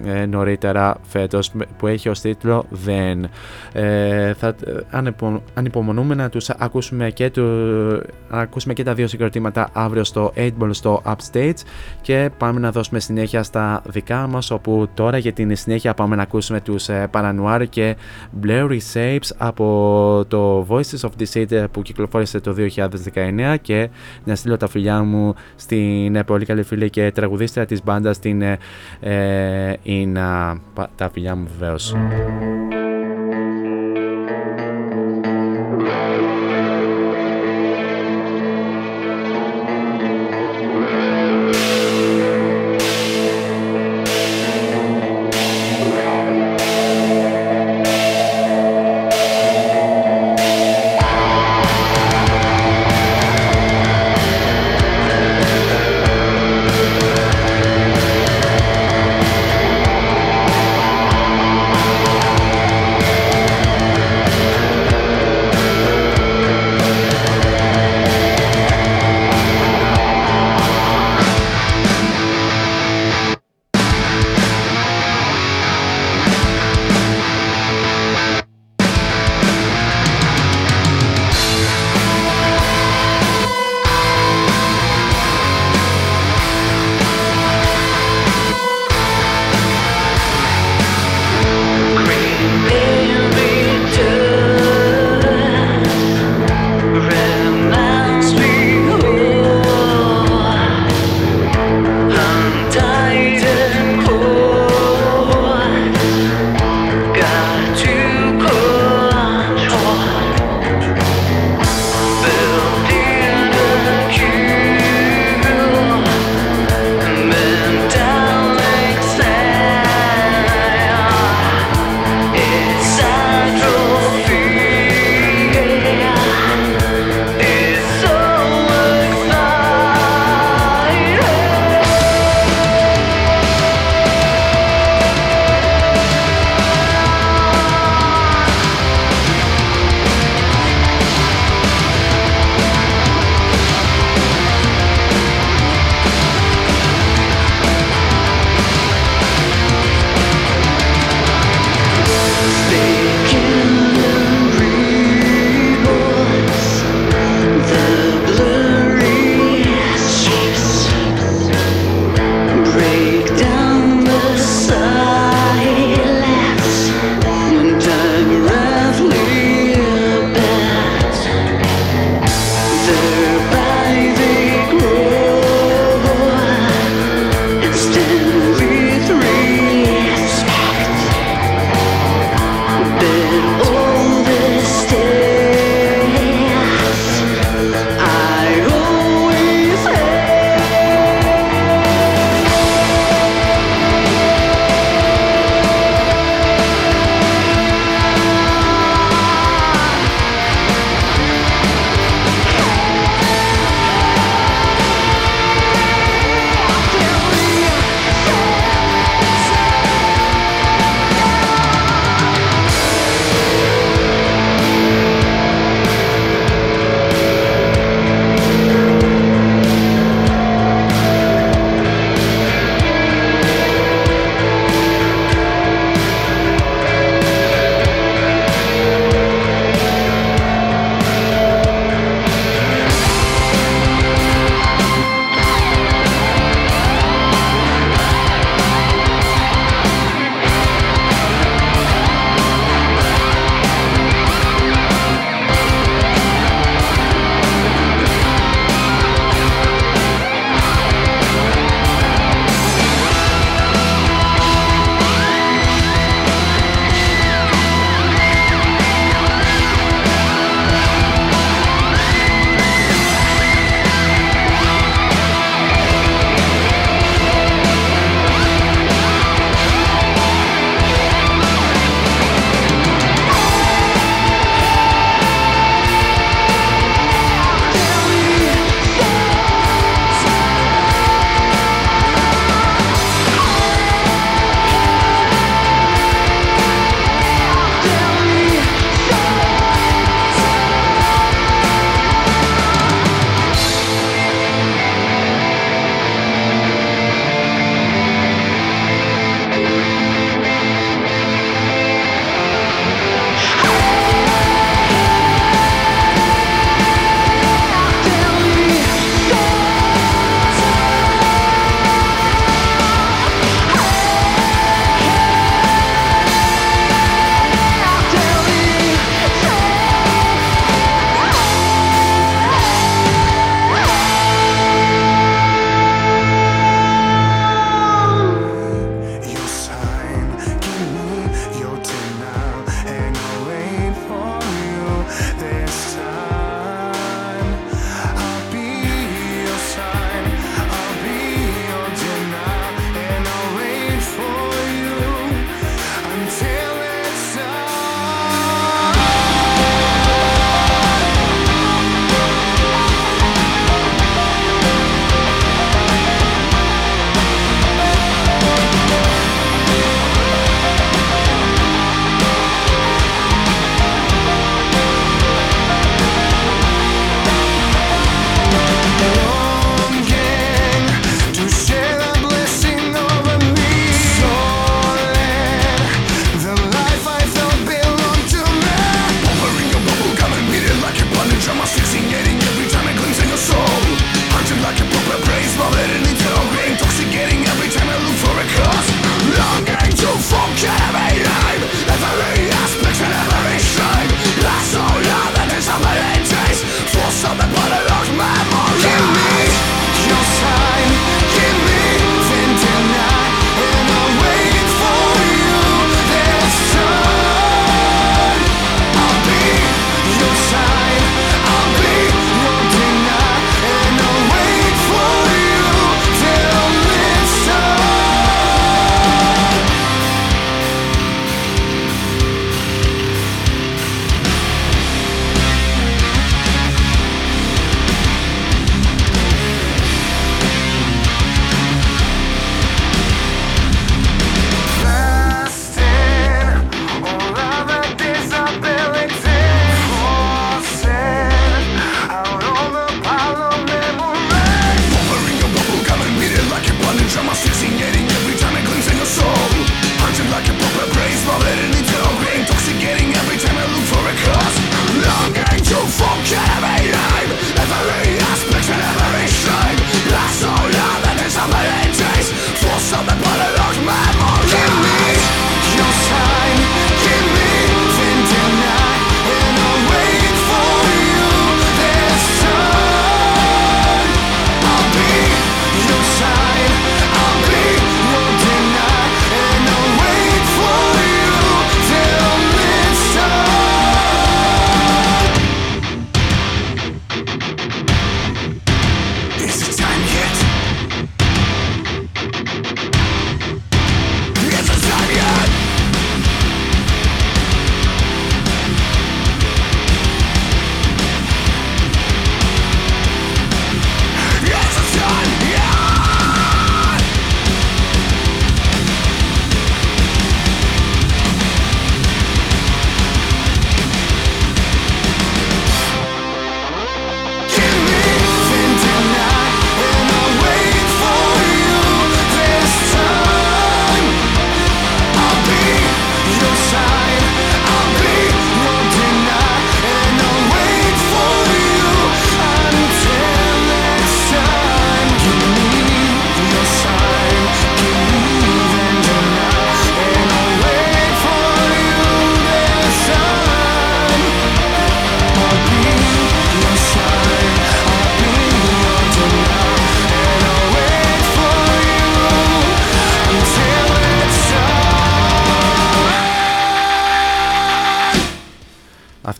ε, νωρίτερα φέτος που έχει ως τίτλο «Δεν». Ε, θα ανυπομονούμε να τους ακούσουμε και, του, ακούσουμε και τα δύο συγκροτήματα αύριο στο 8 Ball στο Upstage και πάμε να δώσουμε συνέχεια στα δικά μας όπου τώρα για την συνέχεια πάμε να ακούσουμε τους ε, Paranoir και Blurry Shapes από το Voices of Deceit που κυκλοφόρησε το 2019 και να στείλω τα φιλιά μου στην ε, πολύ καλή φίλη και τραγουδίστρια της μπάντας την ε, ε, Ινα. Τα φιλιά μου βεβαίως.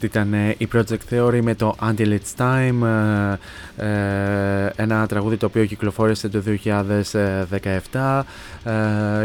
Αυτή ήταν ε, η Project Theory με το Until It's Time, ε, ε, ένα τραγούδι το οποίο κυκλοφόρησε το 2017 ε,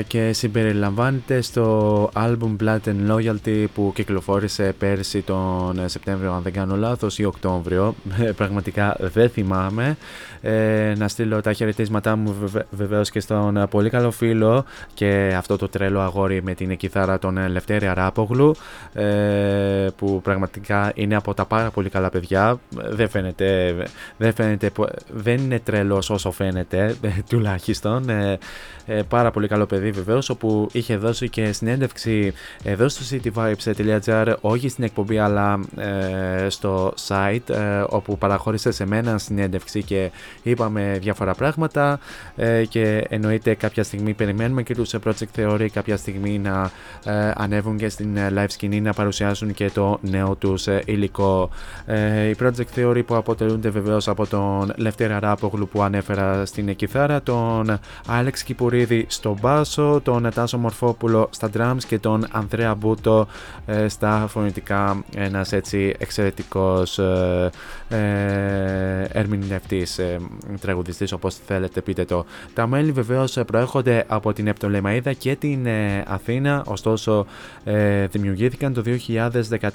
και συμπεριλαμβάνεται στο album Blood and Loyalty που κυκλοφόρησε πέρσι τον Σεπτέμβριο αν δεν κάνω λάθος ή Οκτώβριο, Ε, πραγματικά δεν θυμάμαι. Ε, να στείλω τα χαιρετίσματά μου βεβαι- βεβαίως και στον ε, πολύ καλό φίλο και αυτό το τρελό αγόρι με την κιθάρα τον ε, Λευτέρη Αράπογλου ε, που πραγματικά είναι από τα πάρα πολύ καλά παιδιά. Δεν φαίνεται, δεν, φαίνεται, που- δεν είναι τρελός όσο φαίνεται ε, τουλάχιστον. Ε, ε, πάρα πολύ καλό παιδί βεβαίως, όπου είχε δώσει και συνέντευξη εδώ στο cityvibes.gr, όχι στην εκπομπή αλλά ε, στο site, ε, όπου παραχώρησε σε μένα συνέντευξη και είπαμε διάφορα πράγματα ε, και εννοείται κάποια στιγμή περιμένουμε και τους ε, Project Theory κάποια στιγμή να ε, ανέβουν και στην ε, live σκηνή να παρουσιάσουν και το νέο τους ε, υλικό. Ε, οι Project Theory που αποτελούνται βεβαίως από τον Λευτέρα Ράπογλου που ανέφερα στην κιθάρα, τον Άλεξ Κυπουρίδη στο μπάσο, τον Τάσο Μορφόπουλο στα drums και τον Ανδρέα Μπούτο ε, στα φωνητικά. Ένας έτσι εξαιρετικός ε, ε, ερμηνευτής, ε, τραγουδιστής όπως θέλετε πείτε το. Τα μέλη βεβαίως προέρχονται από την Επτολεμαίδα και την ε, Αθήνα, ωστόσο ε, δημιουργήθηκαν το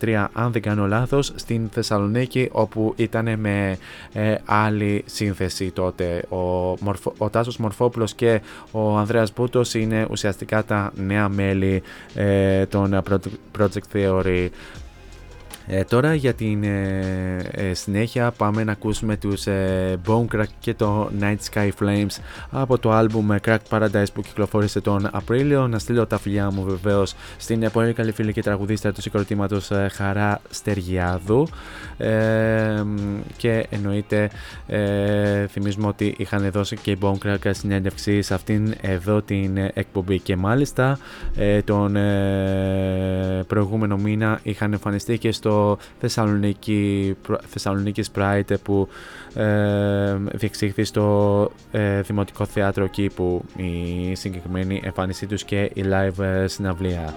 2013 αν δεν κάνω λάθος στην Θεσσαλονίκη όπου ήταν με ε, άλλη σύνθεση τότε. Ο, Μορφο, ο Τάσος Μορφόπουλος και ο Ανδρέας Μπούτος είναι ουσιαστικά τα νέα μέλη ε, των Project- Project Theory ε, τώρα για την ε, ε, συνέχεια πάμε να ακούσουμε τους ε, Bone Crack και το Night Sky Flames από το άλμπουμ ε, Crack Paradise που κυκλοφόρησε τον Απρίλιο. Να στείλω τα φιλιά μου βεβαίως στην ε, πολύ καλή φίλη και τραγουδίστρια του συγκροτήματος ε, Χαρά Στεργιάδου ε, και εννοείται ε, θυμίζουμε ότι είχαν δώσει και οι Bone Crack συνέντευξη σε αυτήν εδώ την ε, εκπομπή και μάλιστα ε, τον ε, προηγούμενο μήνα είχαν εμφανιστεί και στο Θεσσαλονίκη, Θεσσαλονίκης Pride που ε, διεξήχθη στο ε, Δημοτικό Θέατρο εκεί που η συγκεκριμένη εμφάνισή τους και η live ε, συναυλία.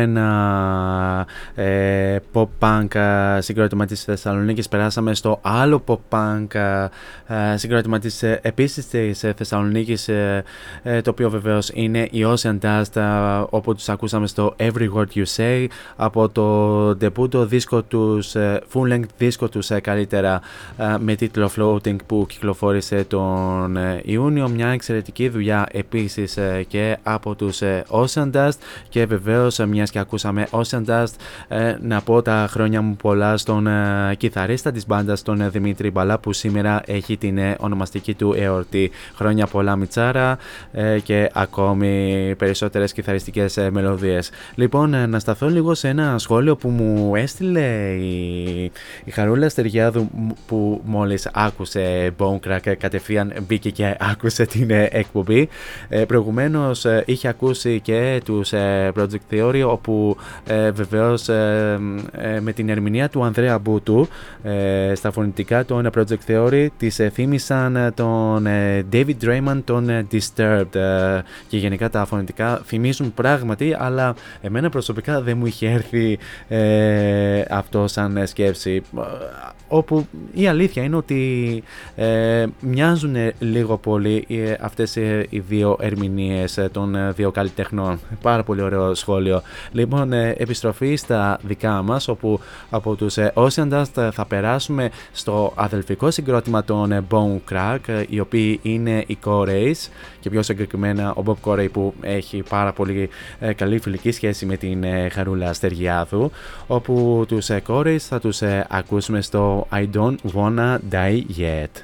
Ένα ε, pop punk ε, συγκρότημα της Θεσσαλονίκης. Περάσαμε στο άλλο pop punk ε, συγκρότημα της ε, επίσης της ε, Θεσσαλονίκης ε, ε, το οποίο βεβαίως είναι η Ocean Dust ε, όπου τους ακούσαμε στο Every Word You Say από το debut δίσκο τους, ε, full length δίσκο τους ε, καλύτερα ε, με τίτλο Floating που κυκλοφόρησε τον ε, Ιούνιο. Μια εξαιρετική δουλειά επίσης ε, και από τους ε, Ocean Dust. Και βεβαίως ε, μιας και ακούσαμε Ocean Dust ε, να πω τα χρόνια μου πολλά στον ε, κιθαρίστα της μπάντας τον ε, Δημήτρη Μπαλά που σήμερα έχει την ε, ονομαστική του εορτή. Χρόνια πολλά Μιτσάρα και ακόμη περισσότερες κιθαριστικές μελωδίες. Λοιπόν, να σταθώ λίγο σε ένα σχόλιο που μου έστειλε η, η Χαρούλα Στεριάδου που μόλις άκουσε Bonecrack κατευθείαν μπήκε και άκουσε την εκπομπή. Προηγουμένως είχε ακούσει και τους Project Theory όπου βεβαίως με την ερμηνεία του του Ανδρέα Μπούτου ε, στα φωνητικά του Ένα Project Theory τις ε, θύμισαν τον ε, David Draymond τον ε, Disturbed ε, και γενικά τα φωνητικά θυμίζουν πράγματι αλλά εμένα προσωπικά δεν μου είχε έρθει ε, αυτό σαν σκέψη όπου η αλήθεια είναι ότι μοιάζουν λίγο πολύ αυτές οι δύο ερμηνείες των δύο καλλιτεχνών. Πάρα πολύ ωραίο σχόλιο. Λοιπόν, επιστροφή στα δικά μας όπου από τους τους. Ε, όσοι θα περάσουμε στο αδελφικό συγκρότημα των ε, Bone Crack, ε, οι οποίοι είναι οι Coreys και πιο συγκεκριμένα ο Bob Corey που έχει πάρα πολύ καλή φιλική σχέση με την Χαρούλα Στεργιάδου, όπου τους Coreys θα τους ακούσουμε στο I Don't Wanna Die Yet.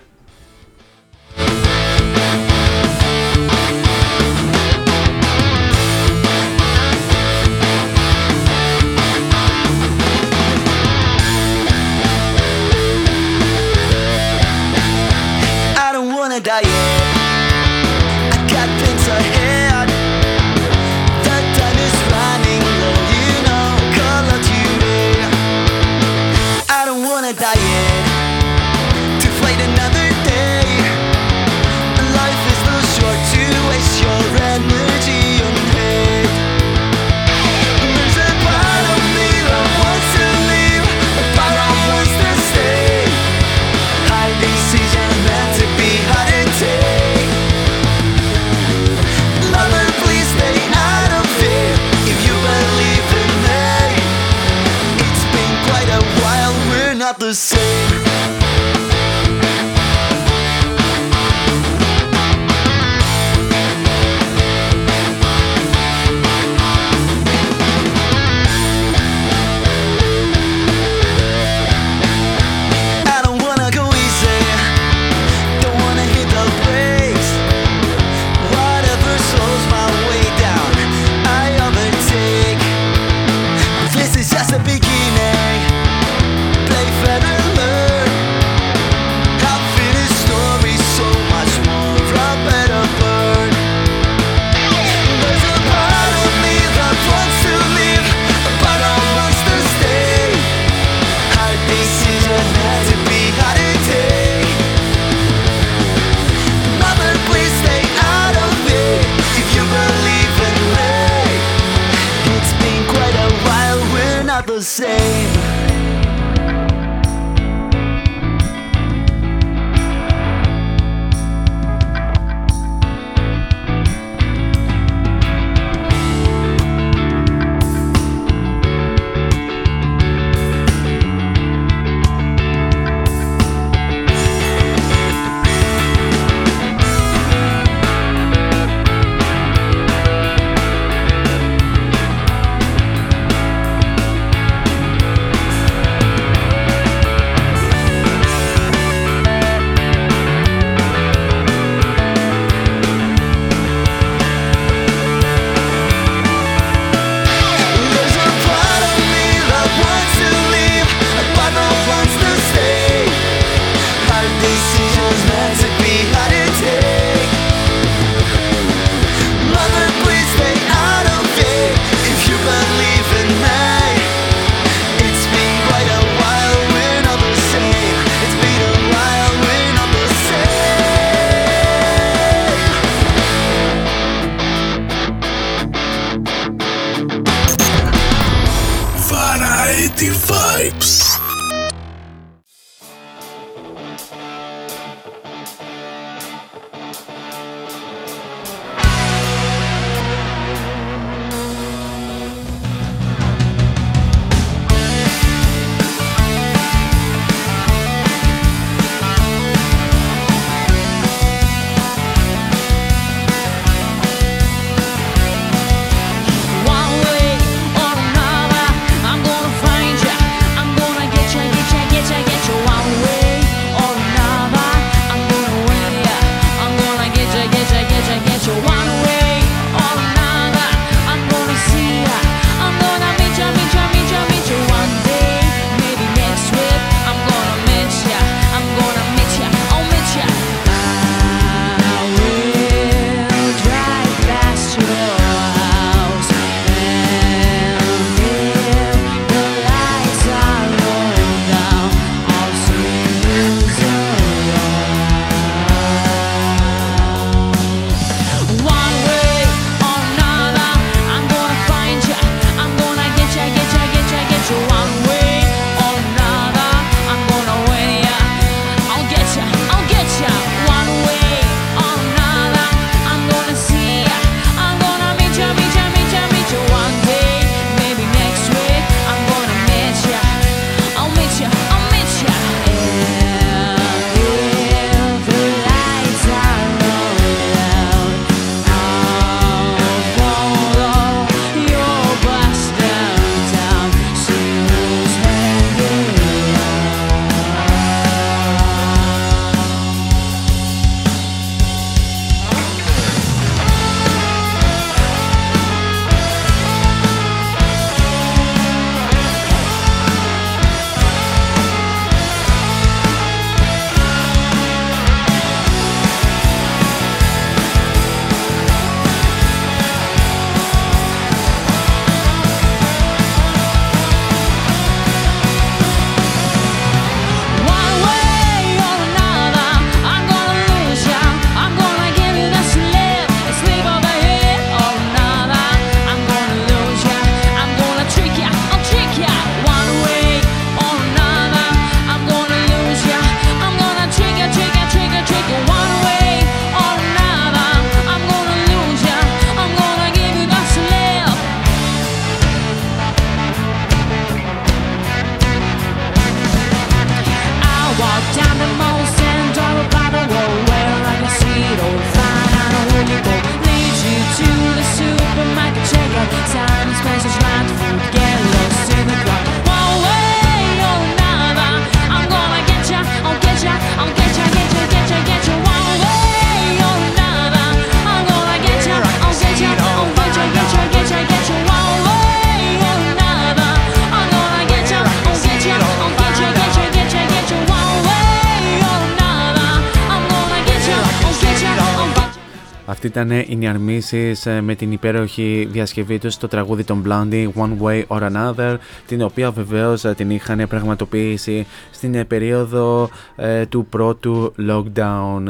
Ήταν οι Νιαρμίσεις με την υπέροχη διασκευή τους στο τραγούδι των Blondie One Way or Another την οποία βεβαίως ε, την είχαν πραγματοποιήσει στην ε, περίοδο ε, του πρώτου lockdown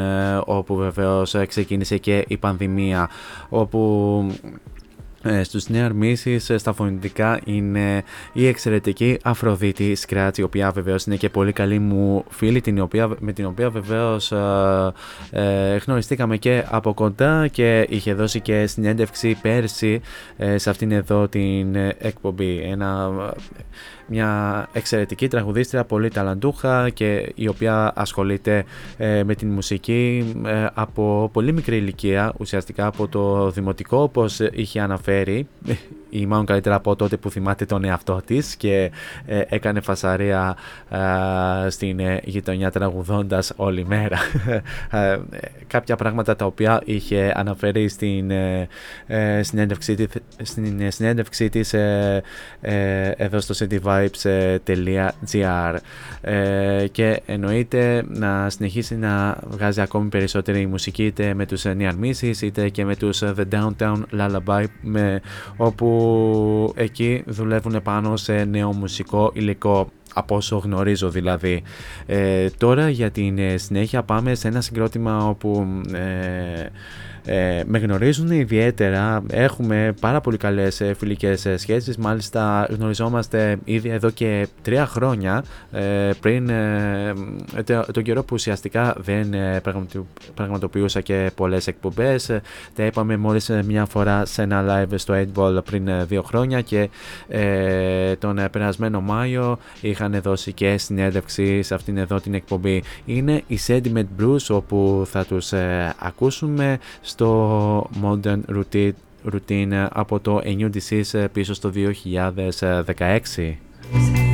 όπου βεβαίως ξεκίνησε και η πανδημία όπου ε, στους νέα αρμίσεις στα φωνητικά είναι η εξαιρετική Αφροδίτη Σκράτς η οποία βεβαίως είναι και πολύ καλή μου φίλη την οποία, με την οποία βεβαίως ε, ε, γνωριστήκαμε και από κοντά και είχε δώσει και συνέντευξη πέρσι ε, σε αυτήν εδώ την εκπομπή. Ένα μια εξαιρετική τραγουδίστρια, πολύ ταλαντούχα και η οποία ασχολείται ε, με την μουσική ε, από πολύ μικρή ηλικία, ουσιαστικά από το δημοτικό όπως είχε αναφέρει ή μάλλον καλύτερα από τότε που θυμάται τον εαυτό της και ε, έκανε φασαρία στην γειτονιά τραγουδώντας όλη μέρα. Κάποια πράγματα τα οποία είχε αναφέρει στην συνέντευξή, στην συνέντευξή της εδώ στο City vibes.gr ε, και εννοείται να συνεχίσει να βγάζει ακόμη περισσότερη μουσική είτε με τους Near Misses είτε και με τους The Downtown Lullaby με, όπου εκεί δουλεύουν πάνω σε νέο μουσικό υλικό από όσο γνωρίζω δηλαδή. Ε, τώρα για την συνέχεια πάμε σε ένα συγκρότημα όπου ε, ε, με γνωρίζουν ιδιαίτερα, έχουμε πάρα πολύ καλές ε, φιλικές ε, σχέσεις, μάλιστα γνωριζόμαστε ήδη εδώ και τρία χρόνια ε, πριν ε, τον καιρό που ουσιαστικά δεν πραγματοποιούσα και πολλές εκπομπές, τα είπαμε μόλις μια φορά σε ένα live στο 8 πριν δύο χρόνια και τον περασμένο Μάιο είχαν δώσει και συνέντευξη σε αυτήν εδώ την εκπομπή. Είναι η Sediment Blues όπου θα τους ακούσουμε. στο Modern Routine, routine από το A New Disease πίσω στο 2016.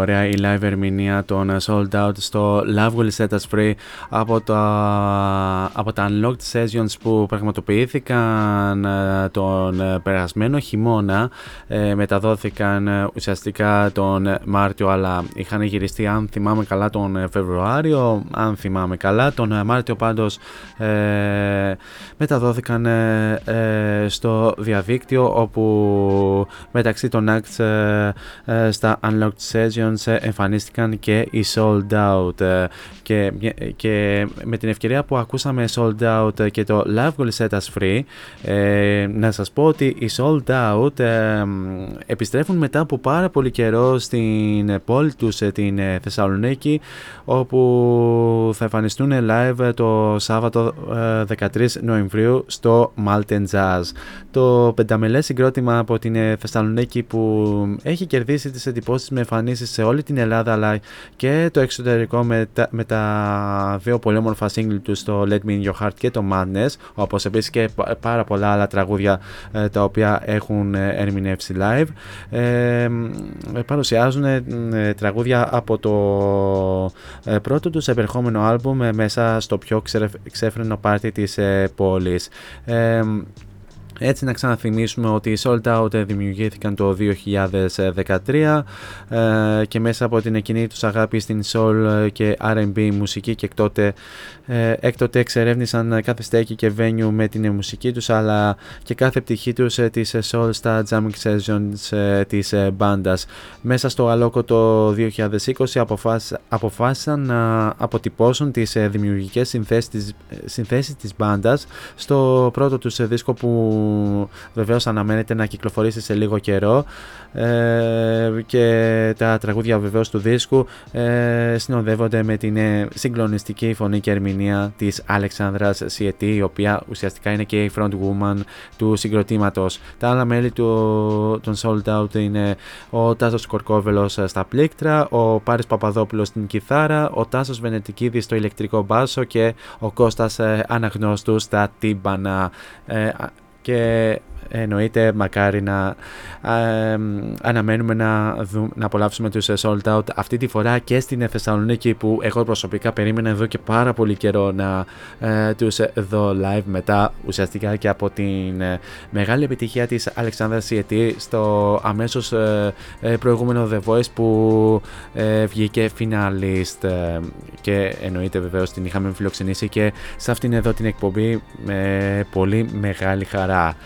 ωραία η live ερμηνεία των Sold Out στο Love Will Set Us Free από τα, από τα Unlocked Sessions που πραγματοποιήθηκαν ε, τον ε, περασμένο χειμώνα ε, μεταδόθηκαν ουσιαστικά τον Μάρτιο αλλά είχαν γυριστεί αν θυμάμαι καλά τον Φεβρουάριο αν θυμάμαι καλά τον Μάρτιο πάντως μεταδόθηκαν στο διαδίκτυο όπου μεταξύ των acts στα Unlocked Sessions ε, εμφανίστηκαν και οι Sold Out ε, και, με την ευκαιρία που ακούσαμε Sold Out και το Love Will Set Free ε, να σας πω ότι οι Sold Out επιστρέφουν μετά από πάρα πολύ καιρό στην πόλη τους την Θεσσαλονίκη όπου θα εμφανιστούν live το Σάββατο 13 Νοεμβρίου στο Malten Jazz. Το πενταμελές συγκρότημα από την Θεσσαλονίκη που έχει κερδίσει τις εντυπώσεις με εμφανίσεις σε όλη την Ελλάδα αλλά και το εξωτερικό με τα, με τα δύο πολύ όμορφα single τους στο Let Me In Your Heart και το Madness όπως επίσης και πα- πάρα πολλά άλλα τραγούδια ε, τα οποία έχουν ε, ερμηνεύσει live ε, ε, παρουσιάζουν ε, ε, τραγούδια από το ε, πρώτο τους επερχόμενο άλμπουμ ε, μέσα στο πιο ξερε- ξέφρενο πάρτι της ε, πόλης. Ε, έτσι να ξαναθυμίσουμε ότι οι Sold Out ε, δημιουργήθηκαν το 2013 ε, και μέσα από την εκείνη τους αγάπη στην soul ε, και R&B μουσική και έκτοτε, ε, έκτοτε εξερεύνησαν ε, κάθε στέκη και venue με την ε, μουσική τους αλλά και κάθε πτυχή τους ε, της ε, soul στα jamming sessions ε, της ε, μπάντας. Μέσα στο αλόκο το 2020 αποφάσι- αποφάσισαν να αποτυπώσουν τις ε, δημιουργικές συνθέσεις της, ε, συνθέσεις της μπάντας στο πρώτο τους ε, δίσκο που βεβαίως αναμένεται να κυκλοφορήσει σε λίγο καιρό ε, και τα τραγούδια βεβαίως του δίσκου ε, συνοδεύονται με την ε, συγκλονιστική φωνή και ερμηνεία της Αλεξάνδρας Σιετή η οποία ουσιαστικά είναι και η front woman του συγκροτήματος. Τα άλλα μέλη του, των Sold Out είναι ο Τάσος Κορκόβελος ε, στα πλήκτρα, ο Πάρης Παπαδόπουλος στην κιθάρα, ο Τάσος Βενετικίδης στο ηλεκτρικό μπάσο και ο Κώστας ε, Αναγνώστου στα τύμπανα. Ε, α- και εννοείται μακάρι να α, εμ, αναμένουμε να, δου, να απολαύσουμε τους ε, sold out αυτή τη φορά και στην ε, Θεσσαλονίκη που εγώ προσωπικά περίμενα εδώ και πάρα πολύ καιρό να ε, τους ε, δω live μετά ουσιαστικά και από την ε, μεγάλη επιτυχία της Αλεξάνδρας Σιετή στο αμέσως ε, ε, προηγούμενο The Voice που ε, βγήκε finalist ε, και εννοείται βεβαίως την είχαμε φιλοξενήσει και σε αυτήν εδώ την εκπομπή με πολύ μεγάλη χαρά.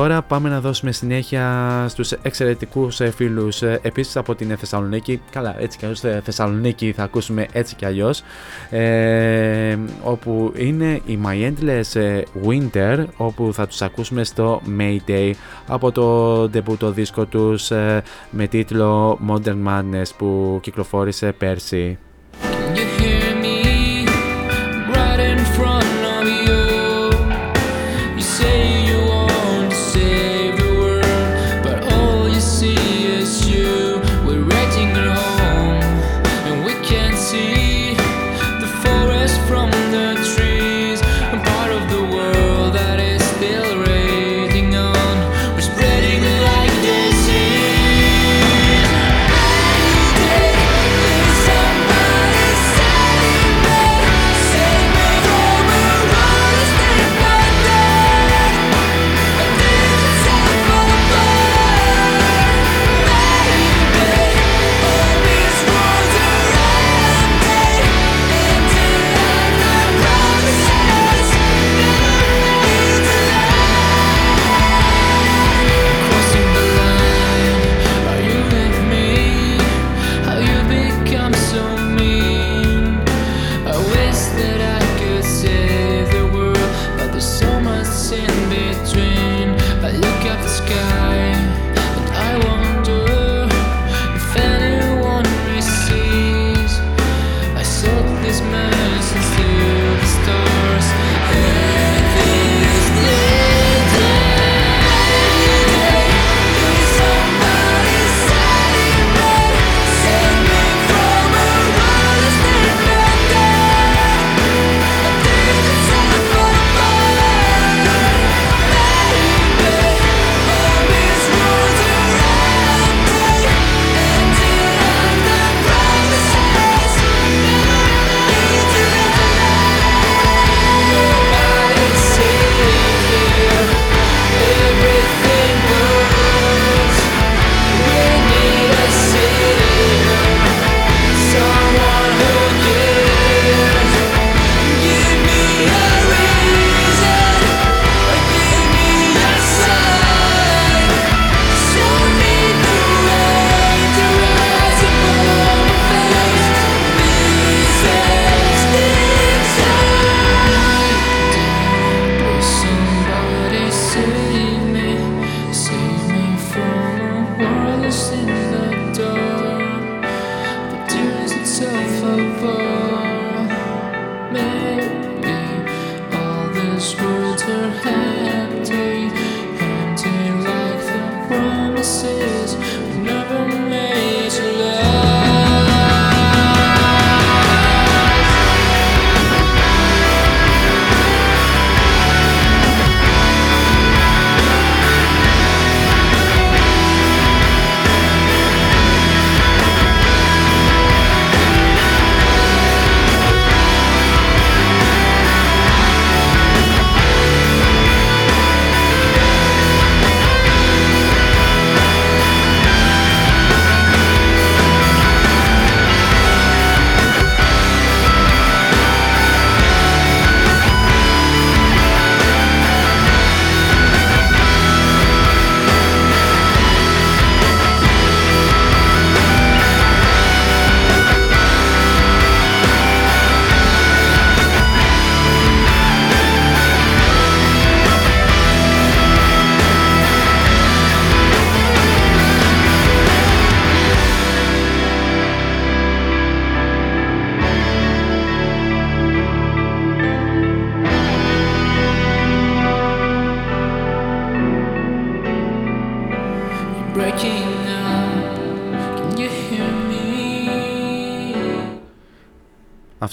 Τώρα πάμε να δώσουμε συνέχεια στους εξαιρετικούς ε, φίλους ε, επίσης από την Θεσσαλονίκη. Καλά, έτσι κι αλλιώς στη Θεσσαλονίκη θα ακούσουμε έτσι κι αλλιώς. Ε, όπου είναι η My Endless ε, Winter, όπου θα τους ακούσουμε στο Mayday από το ντεμπούτο δίσκο τους ε, με τίτλο Modern Madness που κυκλοφόρησε πέρσι.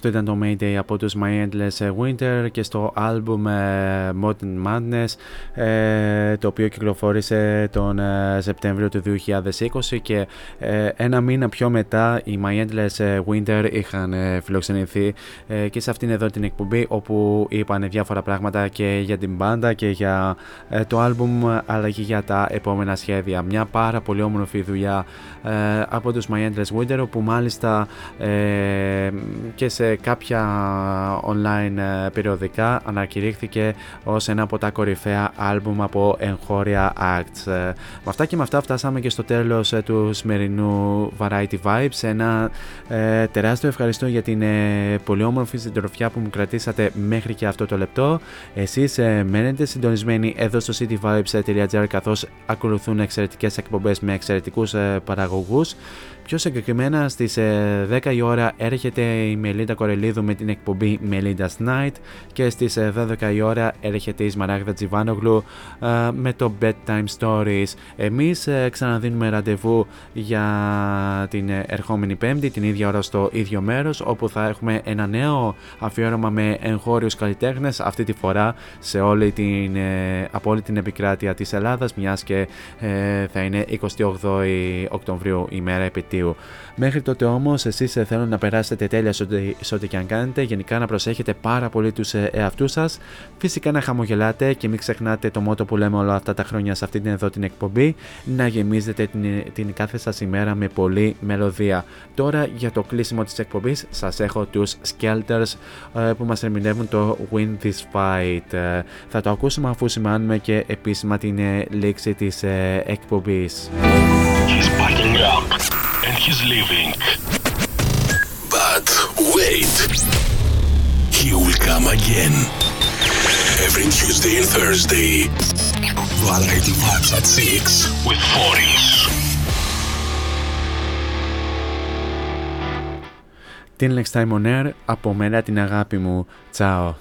Αυτό ήταν το Mayday από τους My Endless Winter και στο album ε, Modern Madness ε, το οποίο κυκλοφόρησε τον ε, Σεπτέμβριο του 2020 και ε, ένα μήνα πιο μετά οι My Endless Winter είχαν ε, φιλοξενηθεί ε, και σε αυτήν εδώ την εκπομπή όπου είπαν διάφορα πράγματα και για την μπάντα και για ε, το album αλλά και για τα επόμενα σχέδια. Μια πάρα πολύ όμορφη δουλειά ε, από τους My Endless Winter όπου μάλιστα ε, και σε κάποια online ε, περιοδικά ανακηρύχθηκε ως ένα από τα κορυφαία άλμπουμ από εγχώρια acts. Ε, με αυτά και με αυτά φτάσαμε και στο τέλος ε, του σημερινού Variety Vibes. Ένα ε, τεράστιο ευχαριστώ για την ε, πολύ όμορφη συντροφιά που μου κρατήσατε μέχρι και αυτό το λεπτό. Εσείς ε, μένετε συντονισμένοι εδώ στο cityvibes.gr καθώς ακολουθούν εξαιρετικές εκπομπές με εξαιρετικούς ε, παραγωγούς. Πιο συγκεκριμένα στις ε, 10 η ώρα έρχεται η Μελίντα Κορελίδου με την εκπομπή Melinda's Night και στις ε, 12 η ώρα έρχεται η Σμαράγδα Τζιβάνογλου ε, με το Bedtime Stories. Εμείς ε, ξαναδίνουμε ραντεβού για την ε, ερχόμενη πέμπτη την ίδια ώρα στο ίδιο μέρος όπου θα έχουμε ένα νέο αφιέρωμα με εγχώριους καλλιτέχνες αυτή τη φορά σε όλη την, ε, από όλη την επικράτεια της Ελλάδας μιας και ε, θα είναι 28 Οκτωβρίου ημέρα επαιτίου. Μέχρι τότε όμως εσείς ε, θέλω να περάσετε τέλεια σε ό,τι, σε ό,τι και αν κάνετε, γενικά να προσέχετε πάρα πολύ τους ε, εαυτούς σας, φυσικά να χαμογελάτε και μην ξεχνάτε το μότο που λέμε όλα αυτά τα χρόνια σε αυτή την εδώ την εκπομπή, να γεμίζετε την, την κάθε σας ημέρα με πολλή μελωδία. Τώρα για το κλείσιμο της εκπομπής σας έχω τους Skelters ε, που μας ερμηνεύουν το Win This Fight. Ε, θα το ακούσουμε αφού σημάνουμε και επίσημα την ε, λήξη της ε, εκπομπής. He's packing up and he's leaving. But wait, he will come again. Every Tuesday and Thursday. Variety Vibes at 6 with Foris. Την Next Time on Air, από μένα την αγάπη μου. Τσάω.